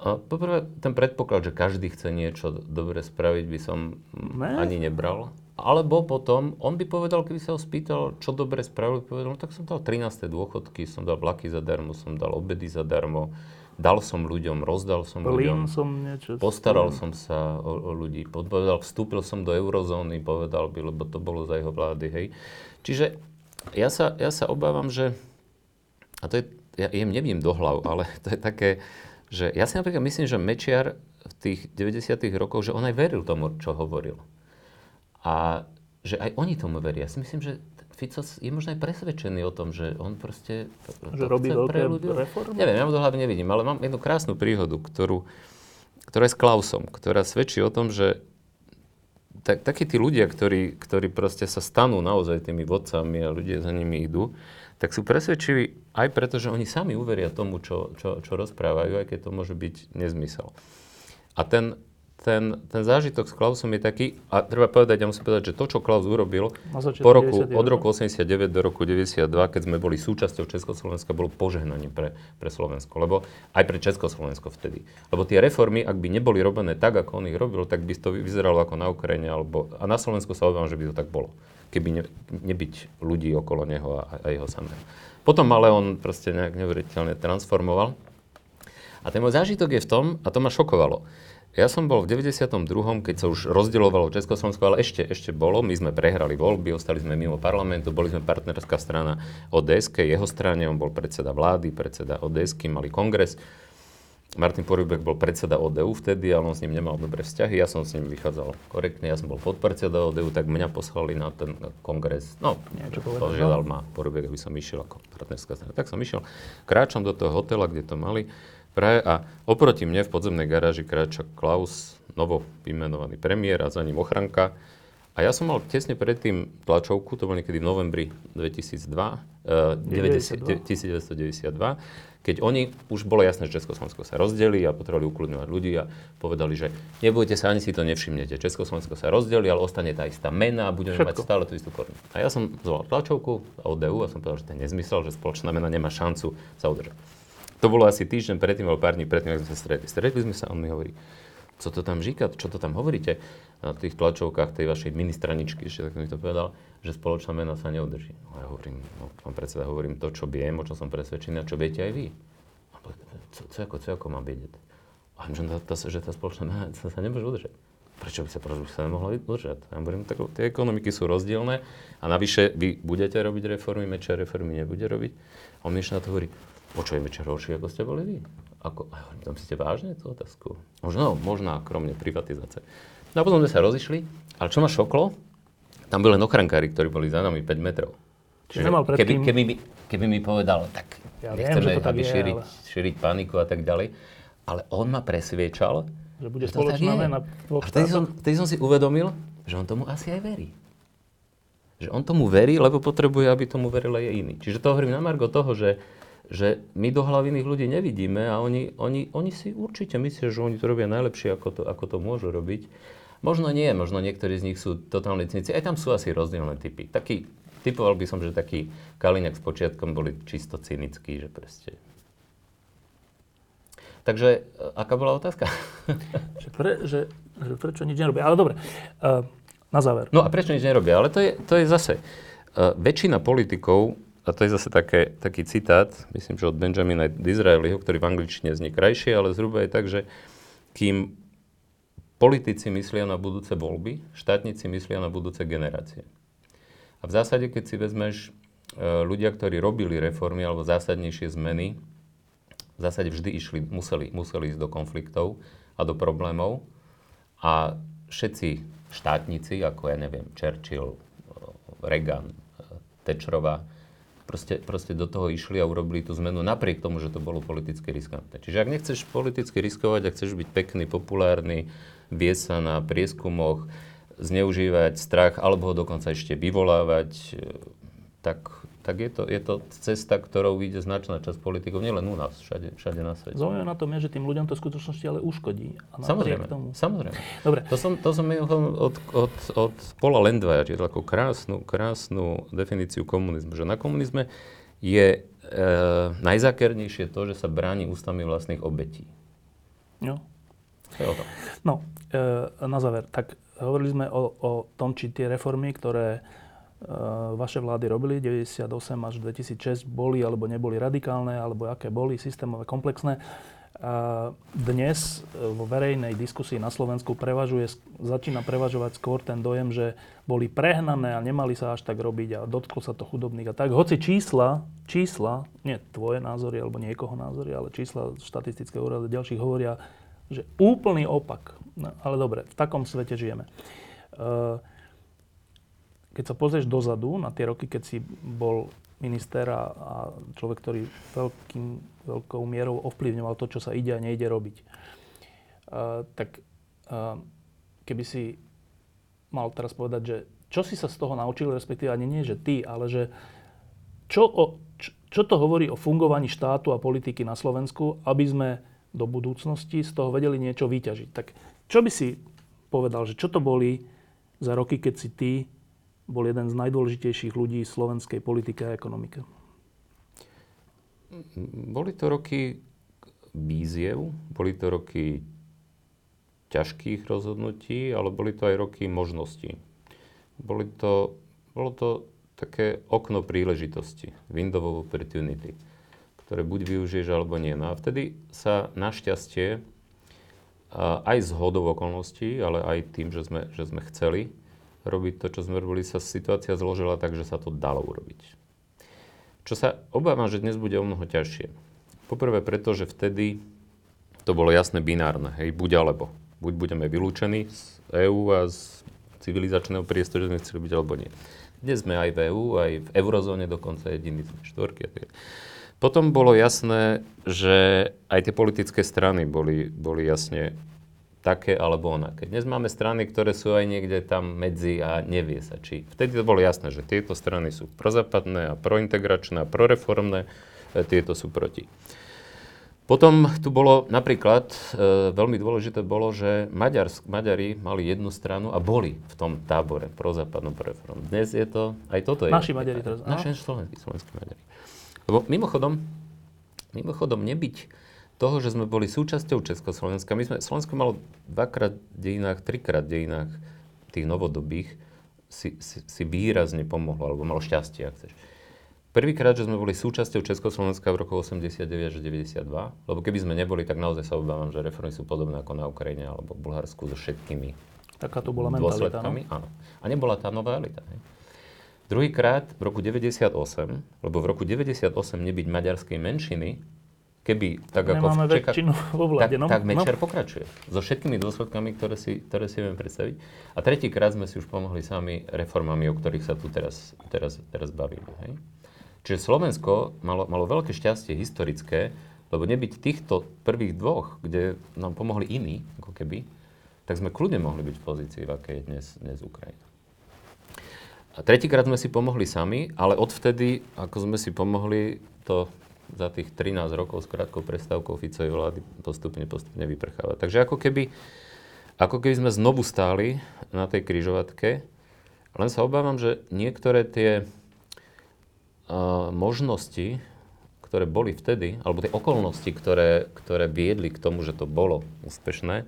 A poprvé, ten predpoklad, že každý chce niečo dobre spraviť, by som ne. ani nebral. Alebo potom, on by povedal, keby sa ho spýtal, čo dobre spravil, povedal, no tak som dal 13. dôchodky, som dal vlaky zadarmo, som dal obedy zadarmo, dal som ľuďom, rozdal som Plín ľuďom, som niečo postaral som sa o, o ľudí, povedal, vstúpil som do eurozóny, povedal by, lebo to bolo za jeho vlády, hej. Čiže ja sa, ja sa obávam, že, a to je, ja jem neviem do hlav, ale to je také, že ja si napríklad myslím, že Mečiar v tých 90. rokoch, že on aj veril tomu, čo hovoril. A že aj oni tomu veria. Ja si myslím, že Fico je možno aj presvedčený o tom, že on proste... Že robí veľké reformy? Neviem, ja to hlavne nevidím, ale mám jednu krásnu príhodu, ktorú, ktorá je s Klausom, ktorá svedčí o tom, že tak, takí tí ľudia, ktorí, ktorí proste sa stanú naozaj tými vodcami a ľudia za nimi idú, tak sú presvedčiví aj preto, že oni sami uveria tomu, čo, čo, čo rozprávajú, aj keď to môže byť nezmysel. A ten, ten, ten zážitok s Klausom je taký, a treba povedať, ja musím povedať, že to, čo Klaus urobil po roku, od roku 89 do roku 92, keď sme boli súčasťou Československa, bolo požehnaním pre, pre Slovensko, lebo aj pre Československo vtedy. Lebo tie reformy, ak by neboli robené tak, ako on ich robil, tak by to vyzeralo ako na Ukrajine, alebo, a na Slovensku sa obávam, že by to tak bolo keby ne, nebyť ľudí okolo neho a, a jeho samého. Potom ale on proste nejak neuveriteľne transformoval. A ten môj zážitok je v tom, a to ma šokovalo. Ja som bol v 92., keď sa už rozdielovalo Československo, ale ešte, ešte bolo. My sme prehrali voľby, ostali sme mimo parlamentu, boli sme partnerská strana ods jeho strane, on bol predseda vlády, predseda ods mali kongres. Martin Porubek bol predseda ODU vtedy, ale on s ním nemal dobré vzťahy. Ja som s ním vychádzal korektne, ja som bol podpredseda ODU, tak mňa poslali na ten kongres. No, požiadal ma Porubek, aby som išiel ako partnerská strana. Tak som išiel, kráčam do toho hotela, kde to mali praje a oproti mne v podzemnej garáži kráča Klaus, novo vymenovaný premiér a za ním ochranka. A ja som mal tesne predtým tlačovku, to bolo niekedy v novembri 2002, uh, 90, 1992, keď oni, už bolo jasné, že Československo sa rozdelí a potrebovali ukludňovať ľudí a povedali, že nebojte sa, ani si to nevšimnete. Československo sa rozdelí, ale ostane tá istá mena a budeme Všetko. mať stále tú istú korunu. A ja som zvolal tlačovku od DU a som povedal, že to je nezmysel, že spoločná mena nemá šancu sa udržať. To bolo asi týždeň predtým, alebo pár dní predtým, ako sme sa stretli. Stretli sme sa on mi hovorí, co to tam říká, čo to tam hovoríte na tých tlačovkách tej vašej ministraničky, ešte tak mi to povedal, že spoločná mena sa neudrží. No ja hovorím, no, pán predseda, hovorím to, čo viem, o čom som presvedčený a čo viete aj vy. A co, co, ako, co ako mám vedieť? A že tá, že tá spoločná mena sa, sa nemôže udržať. Prečo by sa, prečo by sa nemohla udržať? Ja hovorím, tak tie ekonomiky sú rozdielne a navyše vy budete robiť reformy, Mečer reformy nebude robiť. A on mi ešte na to hovorí, počujeme Mečer horší, ako ste boli vy. Ako, tam ste vážne tú otázku? Možno, možná kromne privatizácie. No a potom sme sa rozišli, ale čo ma šoklo, tam boli len ochrankári, ktorí boli za nami 5 metrov. Čiže keby, keby, keby, mi, keby mi povedal, tak ja nechceme, viem, aby je, šíriť, ale... šíriť paniku a tak ďalej, ale on ma presviečal, že bude že spoločná mena A vtedy som, vtedy som si uvedomil, že on tomu asi aj verí. Že on tomu verí, lebo potrebuje, aby tomu veril aj iný. Čiže to hovorím na Margo toho, že, že my do hlavy iných ľudí nevidíme a oni, oni, oni si určite myslia, že oni to robia najlepšie, ako to, ako to môžu robiť. Možno nie, možno niektorí z nich sú totálne cynici. Aj tam sú asi rozdielne typy. Taký, typoval by som, že taký Kaliňák s počiatkom boli čisto cynickí, že proste... Takže, e, aká bola otázka? že, pre, že, že prečo nič nerobia. Ale dobre, uh, na záver. No a prečo nič nerobia? Ale to je, to je zase... Uh, väčšina politikov, a to je zase také, taký citát, myslím, že od Benjamina Disraeliho, ktorý v angličtine znie krajšie, ale zhruba je tak, že kým Politici myslia na budúce voľby, štátnici myslia na budúce generácie. A v zásade, keď si vezmeš e, ľudia, ktorí robili reformy alebo zásadnejšie zmeny, v zásade vždy išli, museli, museli ísť do konfliktov a do problémov. A všetci štátnici, ako ja neviem, Churchill, Reagan, e, Thatcherová, proste, proste do toho išli a urobili tú zmenu napriek tomu, že to bolo politicky riskantné. Čiže ak nechceš politicky riskovať, ak chceš byť pekný, populárny, viesť sa na prieskumoch, zneužívať strach alebo ho dokonca ešte vyvolávať, e, tak, tak je, to, je to cesta, ktorou vyjde značná časť politikov, nielen u nás, všade, všade na svete. Zaujímavé na tom je, že tým ľuďom to v skutočnosti ale uškodí. A samozrejme, tomu... samozrejme. Dobre. To som, to som od, od, od Paula Lendvaja čítal takú krásnu, krásnu definíciu komunizmu, že na komunizme je e, najzákernejšie to, že sa bráni ústami vlastných obetí. Jo. To je o tom. No, e, na záver, tak hovorili sme o, o tom, či tie reformy, ktoré vaše vlády robili 98 až 2006 boli alebo neboli radikálne, alebo aké boli systémové, komplexné. A dnes e, vo verejnej diskusii na Slovensku prevažuje, začína prevažovať skôr ten dojem, že boli prehnané a nemali sa až tak robiť a dotklo sa to chudobných a tak. Hoci čísla, čísla, nie tvoje názory alebo niekoho názory, ale čísla štatistického úradu ďalších hovoria, že úplný opak. No, ale dobre, v takom svete žijeme. Uh, keď sa pozrieš dozadu na tie roky, keď si bol minister a, a človek, ktorý veľkým, veľkou mierou ovplyvňoval to, čo sa ide a nejde robiť, uh, tak uh, keby si mal teraz povedať, že čo si sa z toho naučil, respektíve ani nie, že ty, ale že čo, o, čo, čo to hovorí o fungovaní štátu a politiky na Slovensku, aby sme do budúcnosti z toho vedeli niečo vyťažiť. Tak čo by si povedal, že čo to boli za roky, keď si ty bol jeden z najdôležitejších ľudí v slovenskej politike a ekonomike? Boli to roky víziev, boli to roky ťažkých rozhodnutí, ale boli to aj roky možností. Boli to, bolo to také okno príležitosti, window of opportunity ktoré buď využiješ alebo nie. No a vtedy sa našťastie aj z hodov okolností, ale aj tým, že sme, že sme chceli robiť to, čo sme robili, sa situácia zložila tak, že sa to dalo urobiť. Čo sa obávam, že dnes bude o mnoho ťažšie. Poprvé preto, že vtedy to bolo jasné binárne, hej, buď alebo. Buď budeme vylúčení z EÚ a z civilizačného priestoru, že sme chceli byť alebo nie. Dnes sme aj v EÚ, aj v eurozóne, dokonca jediní sme štvorky. Potom bolo jasné, že aj tie politické strany boli, boli jasne také alebo onaké. Dnes máme strany, ktoré sú aj niekde tam medzi a nevie sa či. Vtedy to bolo jasné, že tieto strany sú prozapadné a prointegračné a proreformné, e, tieto sú proti. Potom tu bolo napríklad, e, veľmi dôležité bolo, že Maďars, Maďari mali jednu stranu a boli v tom tábore prozápadnom proreformnom. Dnes je to, aj toto je. Naši Maďari teraz. Naši slovenskí, slovenskí Maďari. Lebo mimochodom, mimochodom nebyť toho, že sme boli súčasťou Československa. My sme, Slovensko malo dvakrát dejinách, trikrát dejinách tých novodobých si, si, si výrazne pomohlo, alebo malo šťastie, ak chceš. Prvýkrát, že sme boli súčasťou Československa v roku 89 až 92, lebo keby sme neboli, tak naozaj sa obávam, že reformy sú podobné ako na Ukrajine alebo v Bulharsku so všetkými Taká to bola mentalita, no? Áno. A nebola tá nová elita. Ne? Druhýkrát v roku 98, lebo v roku 98 nebyť maďarskej menšiny, keby tak ako Nemáme v Čeka, vo vláde, tak, no? tak Mečer no. pokračuje. So všetkými dôsledkami, ktoré si, ktoré si viem predstaviť. A tretíkrát sme si už pomohli sami reformami, o ktorých sa tu teraz, teraz, teraz bavíme. Hej? Čiže Slovensko malo, malo veľké šťastie historické, lebo nebyť týchto prvých dvoch, kde nám pomohli iní, ako keby, tak sme kľudne mohli byť v pozícii, v akej je dnes, dnes Ukrajina. A tretíkrát sme si pomohli sami, ale odvtedy, ako sme si pomohli, to za tých 13 rokov s krátkou prestávkou Ficovej vlády postupne, postupne vyprcháva. Takže ako keby, ako keby sme znovu stáli na tej kryžovatke, len sa obávam, že niektoré tie uh, možnosti, ktoré boli vtedy, alebo tie okolnosti, ktoré, ktoré viedli k tomu, že to bolo úspešné,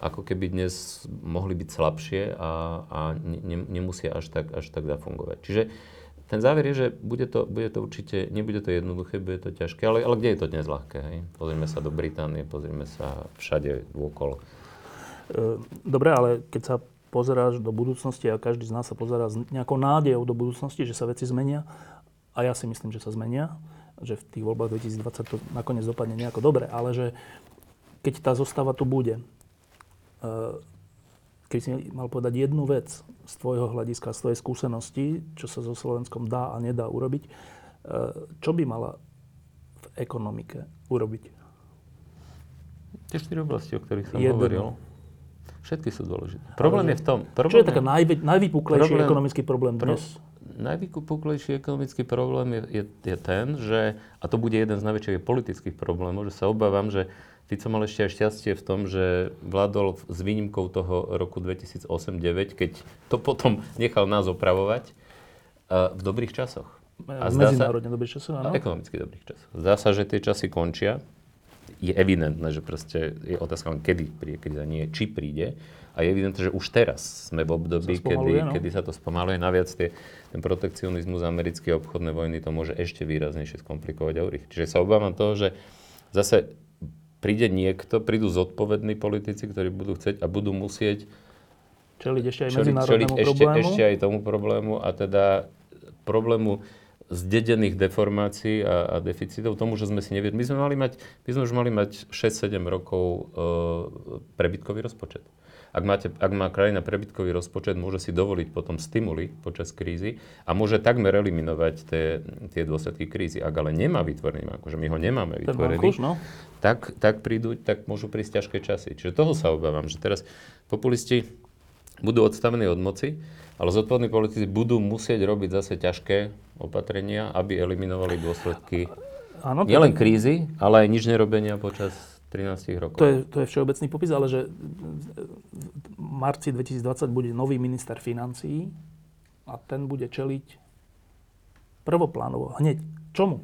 ako keby dnes mohli byť slabšie a, a ne, nemusia až tak, až tak zafungovať. Čiže ten záver je, že bude to, bude to určite, nebude to jednoduché, bude to ťažké, ale, ale kde je to dnes ľahké? Hej? Pozrieme sa do Británie, pozrieme sa všade okolo. E, dobre, ale keď sa pozeráš do budúcnosti a každý z nás sa pozerá s nejakou nádejou do budúcnosti, že sa veci zmenia, a ja si myslím, že sa zmenia, že v tých voľbách 2020 to nakoniec dopadne nejako dobre, ale že keď tá zostava tu bude, e, keď si mal povedať jednu vec z tvojho hľadiska, z tvojej skúsenosti, čo sa so Slovenskom dá a nedá urobiť, e, čo by mala v ekonomike urobiť? Tie štyri oblasti, o ktorých som Jedno. hovoril. Všetky sú dôležité. Problém je v tom... Problém čo je taká najvy, najvypuklejší problém, ekonomický problém dnes? Najvypuklejší ekonomický problém je, je, je ten, že, a to bude jeden z najväčších politických problémov, že sa obávam, že Fico mal ešte aj šťastie v tom, že vládol s výnimkou toho roku 2008-2009, keď to potom nechal nás opravovať uh, v dobrých časoch. A Medzinárodne dobrých časoch, áno? Ekonomicky dobrých časoch. Zdá sa, že tie časy končia. Je evidentné, že proste je otázka kedy príde, keď za nie, či príde. A je evidentné, že už teraz sme v období, kedy, no? kedy sa to spomaluje. Naviac tie, ten protekcionizmus americké obchodné vojny to môže ešte výraznejšie skomplikovať a urýchliť. Čiže sa obávam toho, že zase príde niekto, prídu zodpovední politici, ktorí budú chcieť a budú musieť čeliť ešte aj čeliť, čeliť ešte, ešte aj tomu problému a teda problému zdedených deformácií a, a deficitov, tomu, že sme si neviedli. My sme mali mať, my sme už mali mať 6-7 rokov e, prebytkový rozpočet. Ak, máte, ak má krajina prebytkový rozpočet, môže si dovoliť potom stimuly počas krízy a môže takmer eliminovať tie, tie dôsledky krízy. Ak ale nemá vytvorený, akože my ho nemáme vytvorený, kúš, no? tak, tak, prídu, tak môžu prísť ťažké časy. Čiže toho sa obávam, že teraz populisti budú odstavení od moci, ale zodpovední politici budú musieť robiť zase ťažké opatrenia, aby eliminovali dôsledky Áno, nielen krízy, ale aj nič nerobenia počas 13 rokov. To je, to je všeobecný popis, ale že v marci 2020 bude nový minister financií a ten bude čeliť prvoplánovo, hneď. Čomu?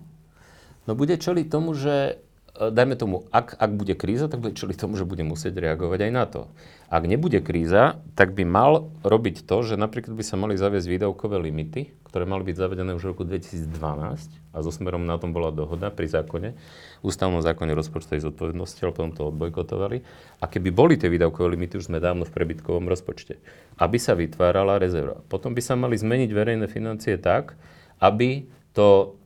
No bude čeliť tomu, že e, dajme tomu, ak, ak bude kríza, tak bude čeliť tomu, že bude musieť reagovať aj na to. Ak nebude kríza, tak by mal robiť to, že napríklad by sa mali zaviesť výdavkové limity, ktoré mali byť zavedené už v roku 2012 a so smerom na tom bola dohoda pri zákone, ústavnom zákone rozpočtovej zodpovednosti, ale potom to odbojkotovali. A keby boli tie výdavkové limity, už sme dávno v prebytkovom rozpočte, aby sa vytvárala rezerva. Potom by sa mali zmeniť verejné financie tak, aby to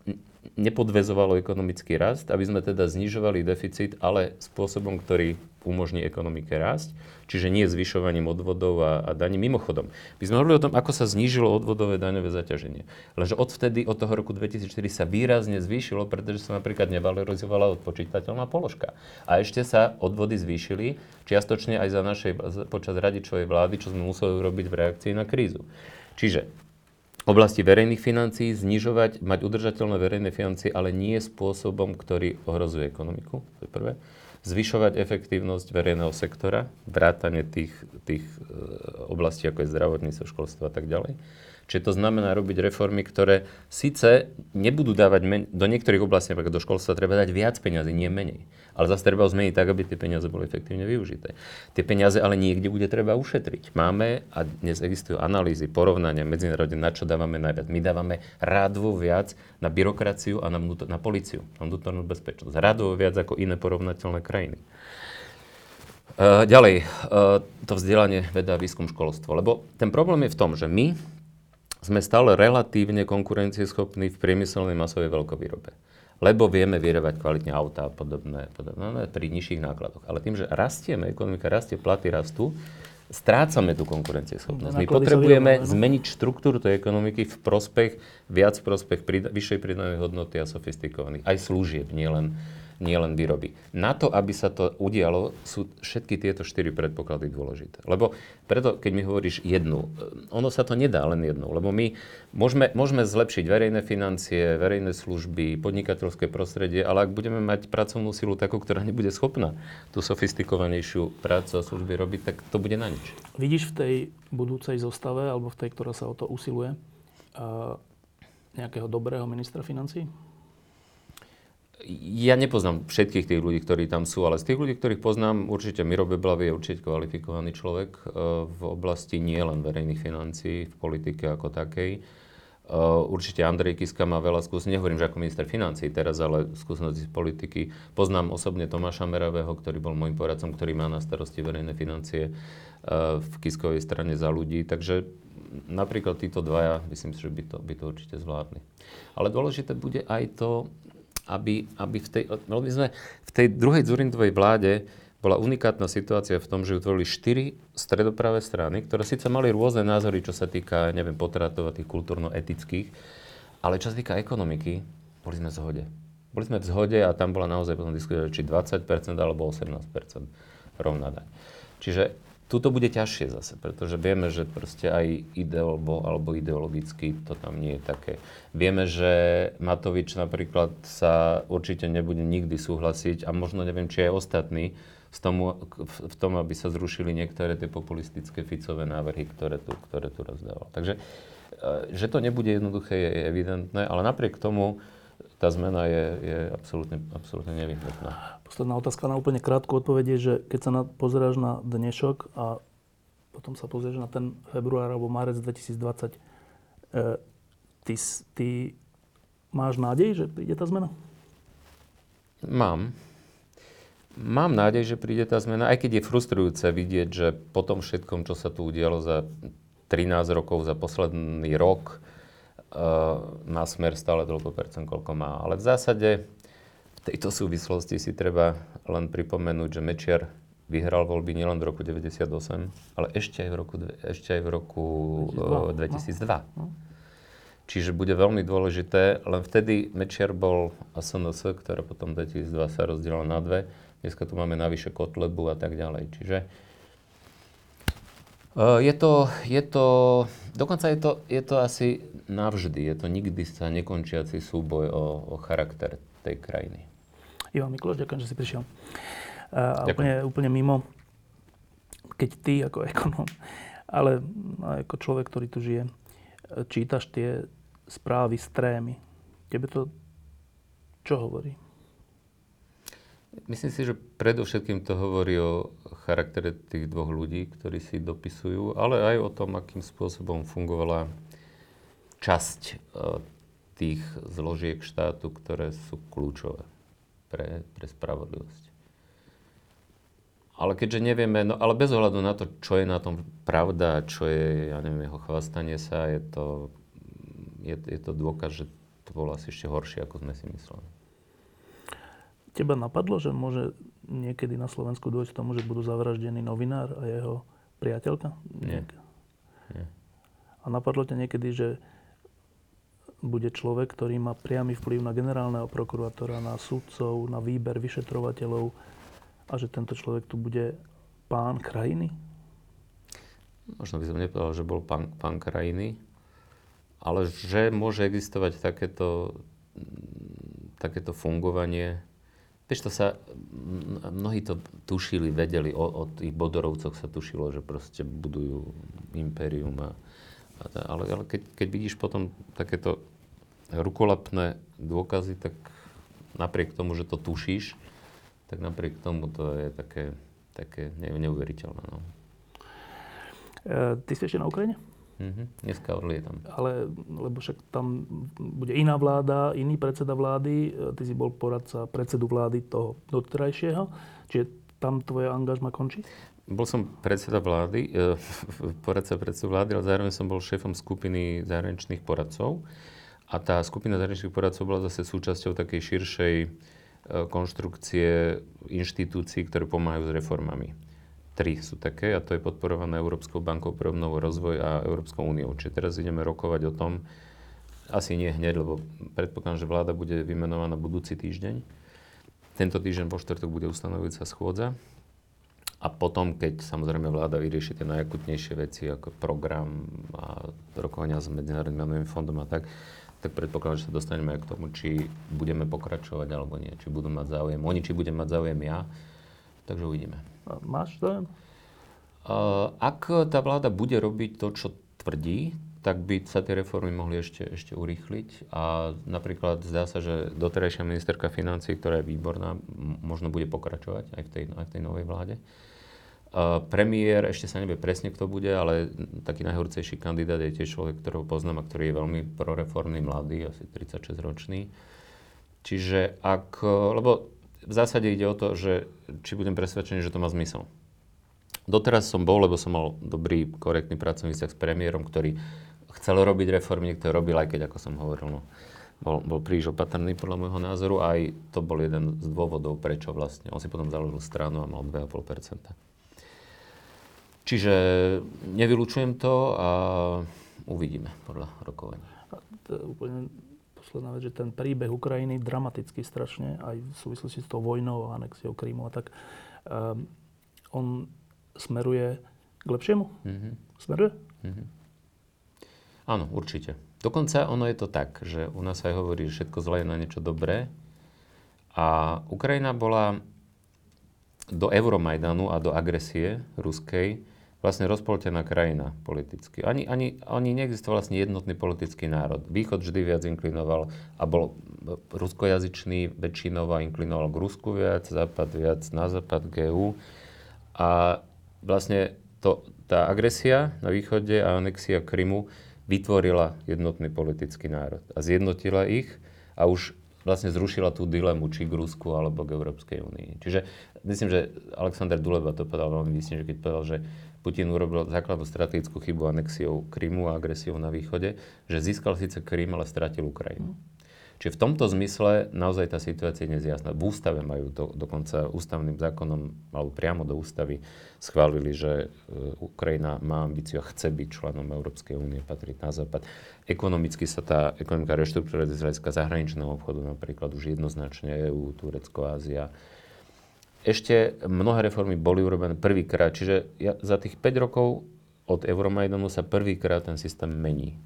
nepodvezovalo ekonomický rast, aby sme teda znižovali deficit, ale spôsobom, ktorý umožní ekonomike rásť, čiže nie zvyšovaním odvodov a, a daní. Mimochodom, by sme hovorili o tom, ako sa znížilo odvodové daňové zaťaženie. Lenže odvtedy, od toho roku 2004 sa výrazne zvýšilo, pretože sa napríklad nevalorizovala odpočítateľná položka. A ešte sa odvody zvýšili, čiastočne aj za našej, počas radičovej vlády, čo sme museli urobiť v reakcii na krízu. Čiže oblasti verejných financií, znižovať, mať udržateľné verejné financie, ale nie spôsobom, ktorý ohrozuje ekonomiku, to je prvé zvyšovať efektívnosť verejného sektora, vrátanie tých, tých e, oblastí, ako je zdravotníctvo, školstvo a tak ďalej. Čiže to znamená robiť reformy, ktoré síce nebudú dávať men- do niektorých oblastí, napríklad do školstva treba dať viac peniazy, nie menej. Ale zase treba zmeniť tak, aby tie peniaze boli efektívne využité. Tie peniaze ale niekde bude treba ušetriť. Máme, a dnes existujú analýzy, porovnania medzinárodne, na čo dávame najviac. My dávame rádovo viac na byrokraciu a na, vnútor- na policiu, na vnútornú bezpečnosť. Rádovo viac ako iné porovnateľné krajiny. Uh, ďalej, uh, to vzdelanie, veda, výskum, školstvo. Lebo ten problém je v tom, že my sme stále relatívne konkurencieschopní v priemyselnej masovej veľkovýrobe. Lebo vieme vyrábať kvalitne auta a podobné, podobné no, pri nižších nákladoch. Ale tým, že rastieme, ekonomika rastie, platy rastú, strácame tú konkurencieschopnosť. My potrebujeme zmeniť štruktúru tej ekonomiky v prospech, viac prospech prida- vyššej pridanej hodnoty a sofistikovaných. Aj služieb, nielen nielen výroby. Na to, aby sa to udialo, sú všetky tieto štyri predpoklady dôležité. Lebo preto, keď mi hovoríš jednu, eh, ono sa to nedá len jednu, lebo my môžeme, môžeme zlepšiť verejné financie, verejné služby, podnikateľské prostredie, ale ak budeme mať pracovnú silu takú, ktorá nebude schopná tú sofistikovanejšiu prácu a služby robiť, tak to bude na nič. Vidíš v tej budúcej zostave, alebo v tej, ktorá sa o to usiluje, uh, nejakého dobrého ministra financí? Ja nepoznám všetkých tých ľudí, ktorí tam sú, ale z tých ľudí, ktorých poznám, určite Miro Beblavy je určite kvalifikovaný človek e, v oblasti nie len verejných financií, v politike ako takej. E, určite Andrej Kiska má veľa skúseností, nehovorím, že ako minister financií teraz, ale skúsenosti z politiky. Poznám osobne Tomáša Meravého, ktorý bol môjim poradcom, ktorý má na starosti verejné financie e, v Kiskovej strane za ľudí. Takže napríklad títo dvaja, myslím si, že by to, by to určite zvládli. Ale dôležité bude aj to, aby, aby v tej, my sme v tej druhej Zurindovej vláde bola unikátna situácia v tom, že utvorili štyri stredopravé strany, ktoré síce mali rôzne názory, čo sa týka, neviem, potratov a tých kultúrno-etických, ale čo sa týka ekonomiky, boli sme v zhode. Boli sme v zhode a tam bola naozaj potom diskusia, či 20% alebo 18% rovná daň. Čiže Tuto bude ťažšie zase, pretože vieme, že proste aj ideolobo, alebo ideologicky to tam nie je také. Vieme, že Matovič napríklad sa určite nebude nikdy súhlasiť a možno neviem, či aj ostatní v tom, v tom, aby sa zrušili niektoré tie populistické Ficové návrhy, ktoré tu, ktoré tu rozdával. Takže, e, že to nebude jednoduché, je evidentné, ale napriek tomu tá zmena je, je absolútne, absolútne nevyhnutná. Posledná otázka na úplne krátku odpoveď je, že keď sa na, pozeráš na dnešok a potom sa pozrieš na ten február alebo marec 2020, e, ty, ty máš nádej, že príde tá zmena? Mám. Mám nádej, že príde tá zmena, aj keď je frustrujúce vidieť, že po tom všetkom, čo sa tu udialo za 13 rokov, za posledný rok, má smer stále toľko percent, koľko má. Ale v zásade v tejto súvislosti si treba len pripomenúť, že Mečiar vyhral voľby nielen v roku 98, ale ešte aj v roku, ešte aj v roku 2002. 2002. No. Čiže bude veľmi dôležité, len vtedy Mečiar bol SNS, ktorá potom 2002 sa rozdielala na dve. Dneska tu máme navyše Kotlebu a tak ďalej. Čiže Uh, je to, je to, dokonca je to, je to asi navždy, je to nikdy sa nekončiaci súboj o, o charakter tej krajiny. Ivan Mikloš, ďakujem, že si prišiel. Uh, úplne, úplne mimo, keď ty ako ekonom, ale ako človek, ktorý tu žije, čítaš tie správy z trémy. Tebe to čo hovorí? Myslím si, že predovšetkým to hovorí o charaktere tých dvoch ľudí, ktorí si dopisujú, ale aj o tom, akým spôsobom fungovala časť e, tých zložiek štátu, ktoré sú kľúčové pre, pre spravodlivosť. Ale keďže nevieme, no ale bez ohľadu na to, čo je na tom pravda, čo je, ja neviem, jeho chvastanie sa, je to, je, je to dôkaz, že to bolo asi ešte horšie, ako sme si mysleli. Teba napadlo, že môže niekedy na Slovensku dôjsť k tomu, že budú zavraždení novinár a jeho priateľka? Nie. Nie. A napadlo ťa niekedy, že bude človek, ktorý má priamy vplyv na generálneho prokurátora, na sudcov, na výber vyšetrovateľov a že tento človek tu bude pán krajiny? Možno by som nepovedal, že bol pán, pán krajiny, ale že môže existovať takéto, takéto fungovanie. Vieš, to sa, mnohí to tušili, vedeli, o, o tých bodorovcoch sa tušilo, že proste budujú impérium a, ale, ale keď, keď vidíš potom takéto rukolapné dôkazy, tak napriek tomu, že to tušíš, tak napriek tomu to je také, také neuveriteľné. No. E, ty si ešte na Ukrajine? Mm-hmm. Dneska odlietam. Ale, lebo však tam bude iná vláda, iný predseda vlády. E, ty si bol poradca predsedu vlády toho doterajšieho. Čiže tam tvoje angažma končí? Bol som predseda vlády, e, poradca predsedu vlády, ale zároveň som bol šéfom skupiny zahraničných poradcov. A tá skupina zahraničných poradcov bola zase súčasťou takej širšej e, konštrukcie inštitúcií, ktoré pomáhajú s reformami. Tri sú také a to je podporované Európskou bankou pre obnovu rozvoj a Európskou úniou. Čiže teraz ideme rokovať o tom, asi nie hneď, lebo predpokladám, že vláda bude vymenovaná budúci týždeň. Tento týždeň po štvrtok bude ustanovujúca schôdza a potom, keď samozrejme vláda vyrieši tie najakutnejšie veci, ako program a rokovania s Medzinárodným menovým fondom a tak, tak predpokladám, že sa dostaneme aj k tomu, či budeme pokračovať alebo nie. Či budú mať záujem oni, či budem mať záujem ja. Takže uvidíme. A máš záujem? Ak tá vláda bude robiť to, čo tvrdí, tak by sa tie reformy mohli ešte, ešte urýchliť. A napríklad zdá sa, že doterajšia ministerka financí, ktorá je výborná, možno bude pokračovať aj v tej, aj v tej novej vláde. Uh, premiér, ešte sa nevie presne, kto bude, ale taký najhorcejší kandidát je tiež človek, ktorého poznám a ktorý je veľmi proreformný, mladý, asi 36-ročný. Čiže ak, lebo v zásade ide o to, že či budem presvedčený, že to má zmysel. Doteraz som bol, lebo som mal dobrý, korektný pracovný vzťah s premiérom, ktorý chcel robiť reformy, niekto robil, aj keď, ako som hovoril, no, bol, bol príliš opatrný podľa môjho názoru. Aj to bol jeden z dôvodov, prečo vlastne. On si potom založil stranu a mal 2,5%. Čiže nevylučujem to a uvidíme podľa rokovania. A to je úplne posledná vec, že ten príbeh Ukrajiny dramaticky strašne, aj v súvislosti s tou vojnou, anexiou Krymu a tak, um, on smeruje k lepšiemu? Mm-hmm. Smeruje? Mm-hmm. Áno, určite. Dokonca ono je to tak, že u nás aj hovorí, že všetko zlé je na niečo dobré. A Ukrajina bola do Euromajdanu a do agresie ruskej vlastne rozpoltená krajina politicky. Ani, ani, ani neexistoval vlastne jednotný politický národ. Východ vždy viac inklinoval a bol ruskojazyčný väčšinová inklinoval k Rusku viac, západ viac na západ k EU. A vlastne to, tá agresia na východe a anexia Krymu vytvorila jednotný politický národ a zjednotila ich a už vlastne zrušila tú dilemu, či k Rusku alebo k Európskej únii. Čiže myslím, že Alexander Duleba to povedal veľmi výsne, že keď povedal, že Putin urobil základnú strategickú chybu anexiou Krymu a agresiou na východe, že získal síce Krym, ale stratil Ukrajinu. Čiže v tomto zmysle naozaj tá situácia je nezjasná. V ústave majú to dokonca ústavným zákonom, alebo priamo do ústavy schválili, že e, Ukrajina má ambíciu a chce byť členom Európskej únie, patriť na západ. Ekonomicky sa tá ekonomika reštrukturalizácia zahraničného obchodu napríklad už jednoznačne EU, Turecko, Ázia, ešte mnohé reformy boli urobené prvýkrát, čiže ja, za tých 5 rokov od Euromajdanu sa prvýkrát ten systém mení.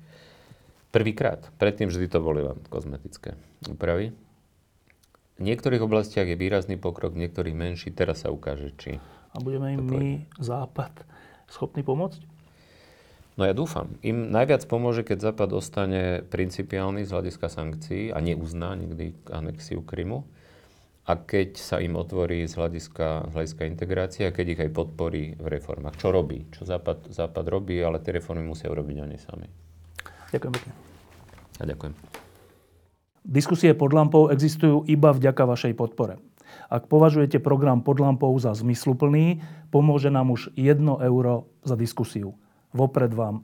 Prvýkrát. Predtým vždy to boli len kozmetické úpravy. V niektorých oblastiach je výrazný pokrok, v niektorých menší. Teraz sa ukáže, či... A budeme im my, Západ, schopní pomôcť? No ja dúfam. Im najviac pomôže, keď Západ ostane principiálny z hľadiska sankcií a neuzná nikdy anexiu Krymu a keď sa im otvorí z hľadiska, z hľadiska integrácie a keď ich aj podporí v reformách. Čo robí? Čo Západ, Západ robí, ale tie reformy musia urobiť oni sami. Ďakujem pekne. A ďakujem. Diskusie pod lampou existujú iba vďaka vašej podpore. Ak považujete program pod lampou za zmysluplný, pomôže nám už 1 euro za diskusiu. Vopred vám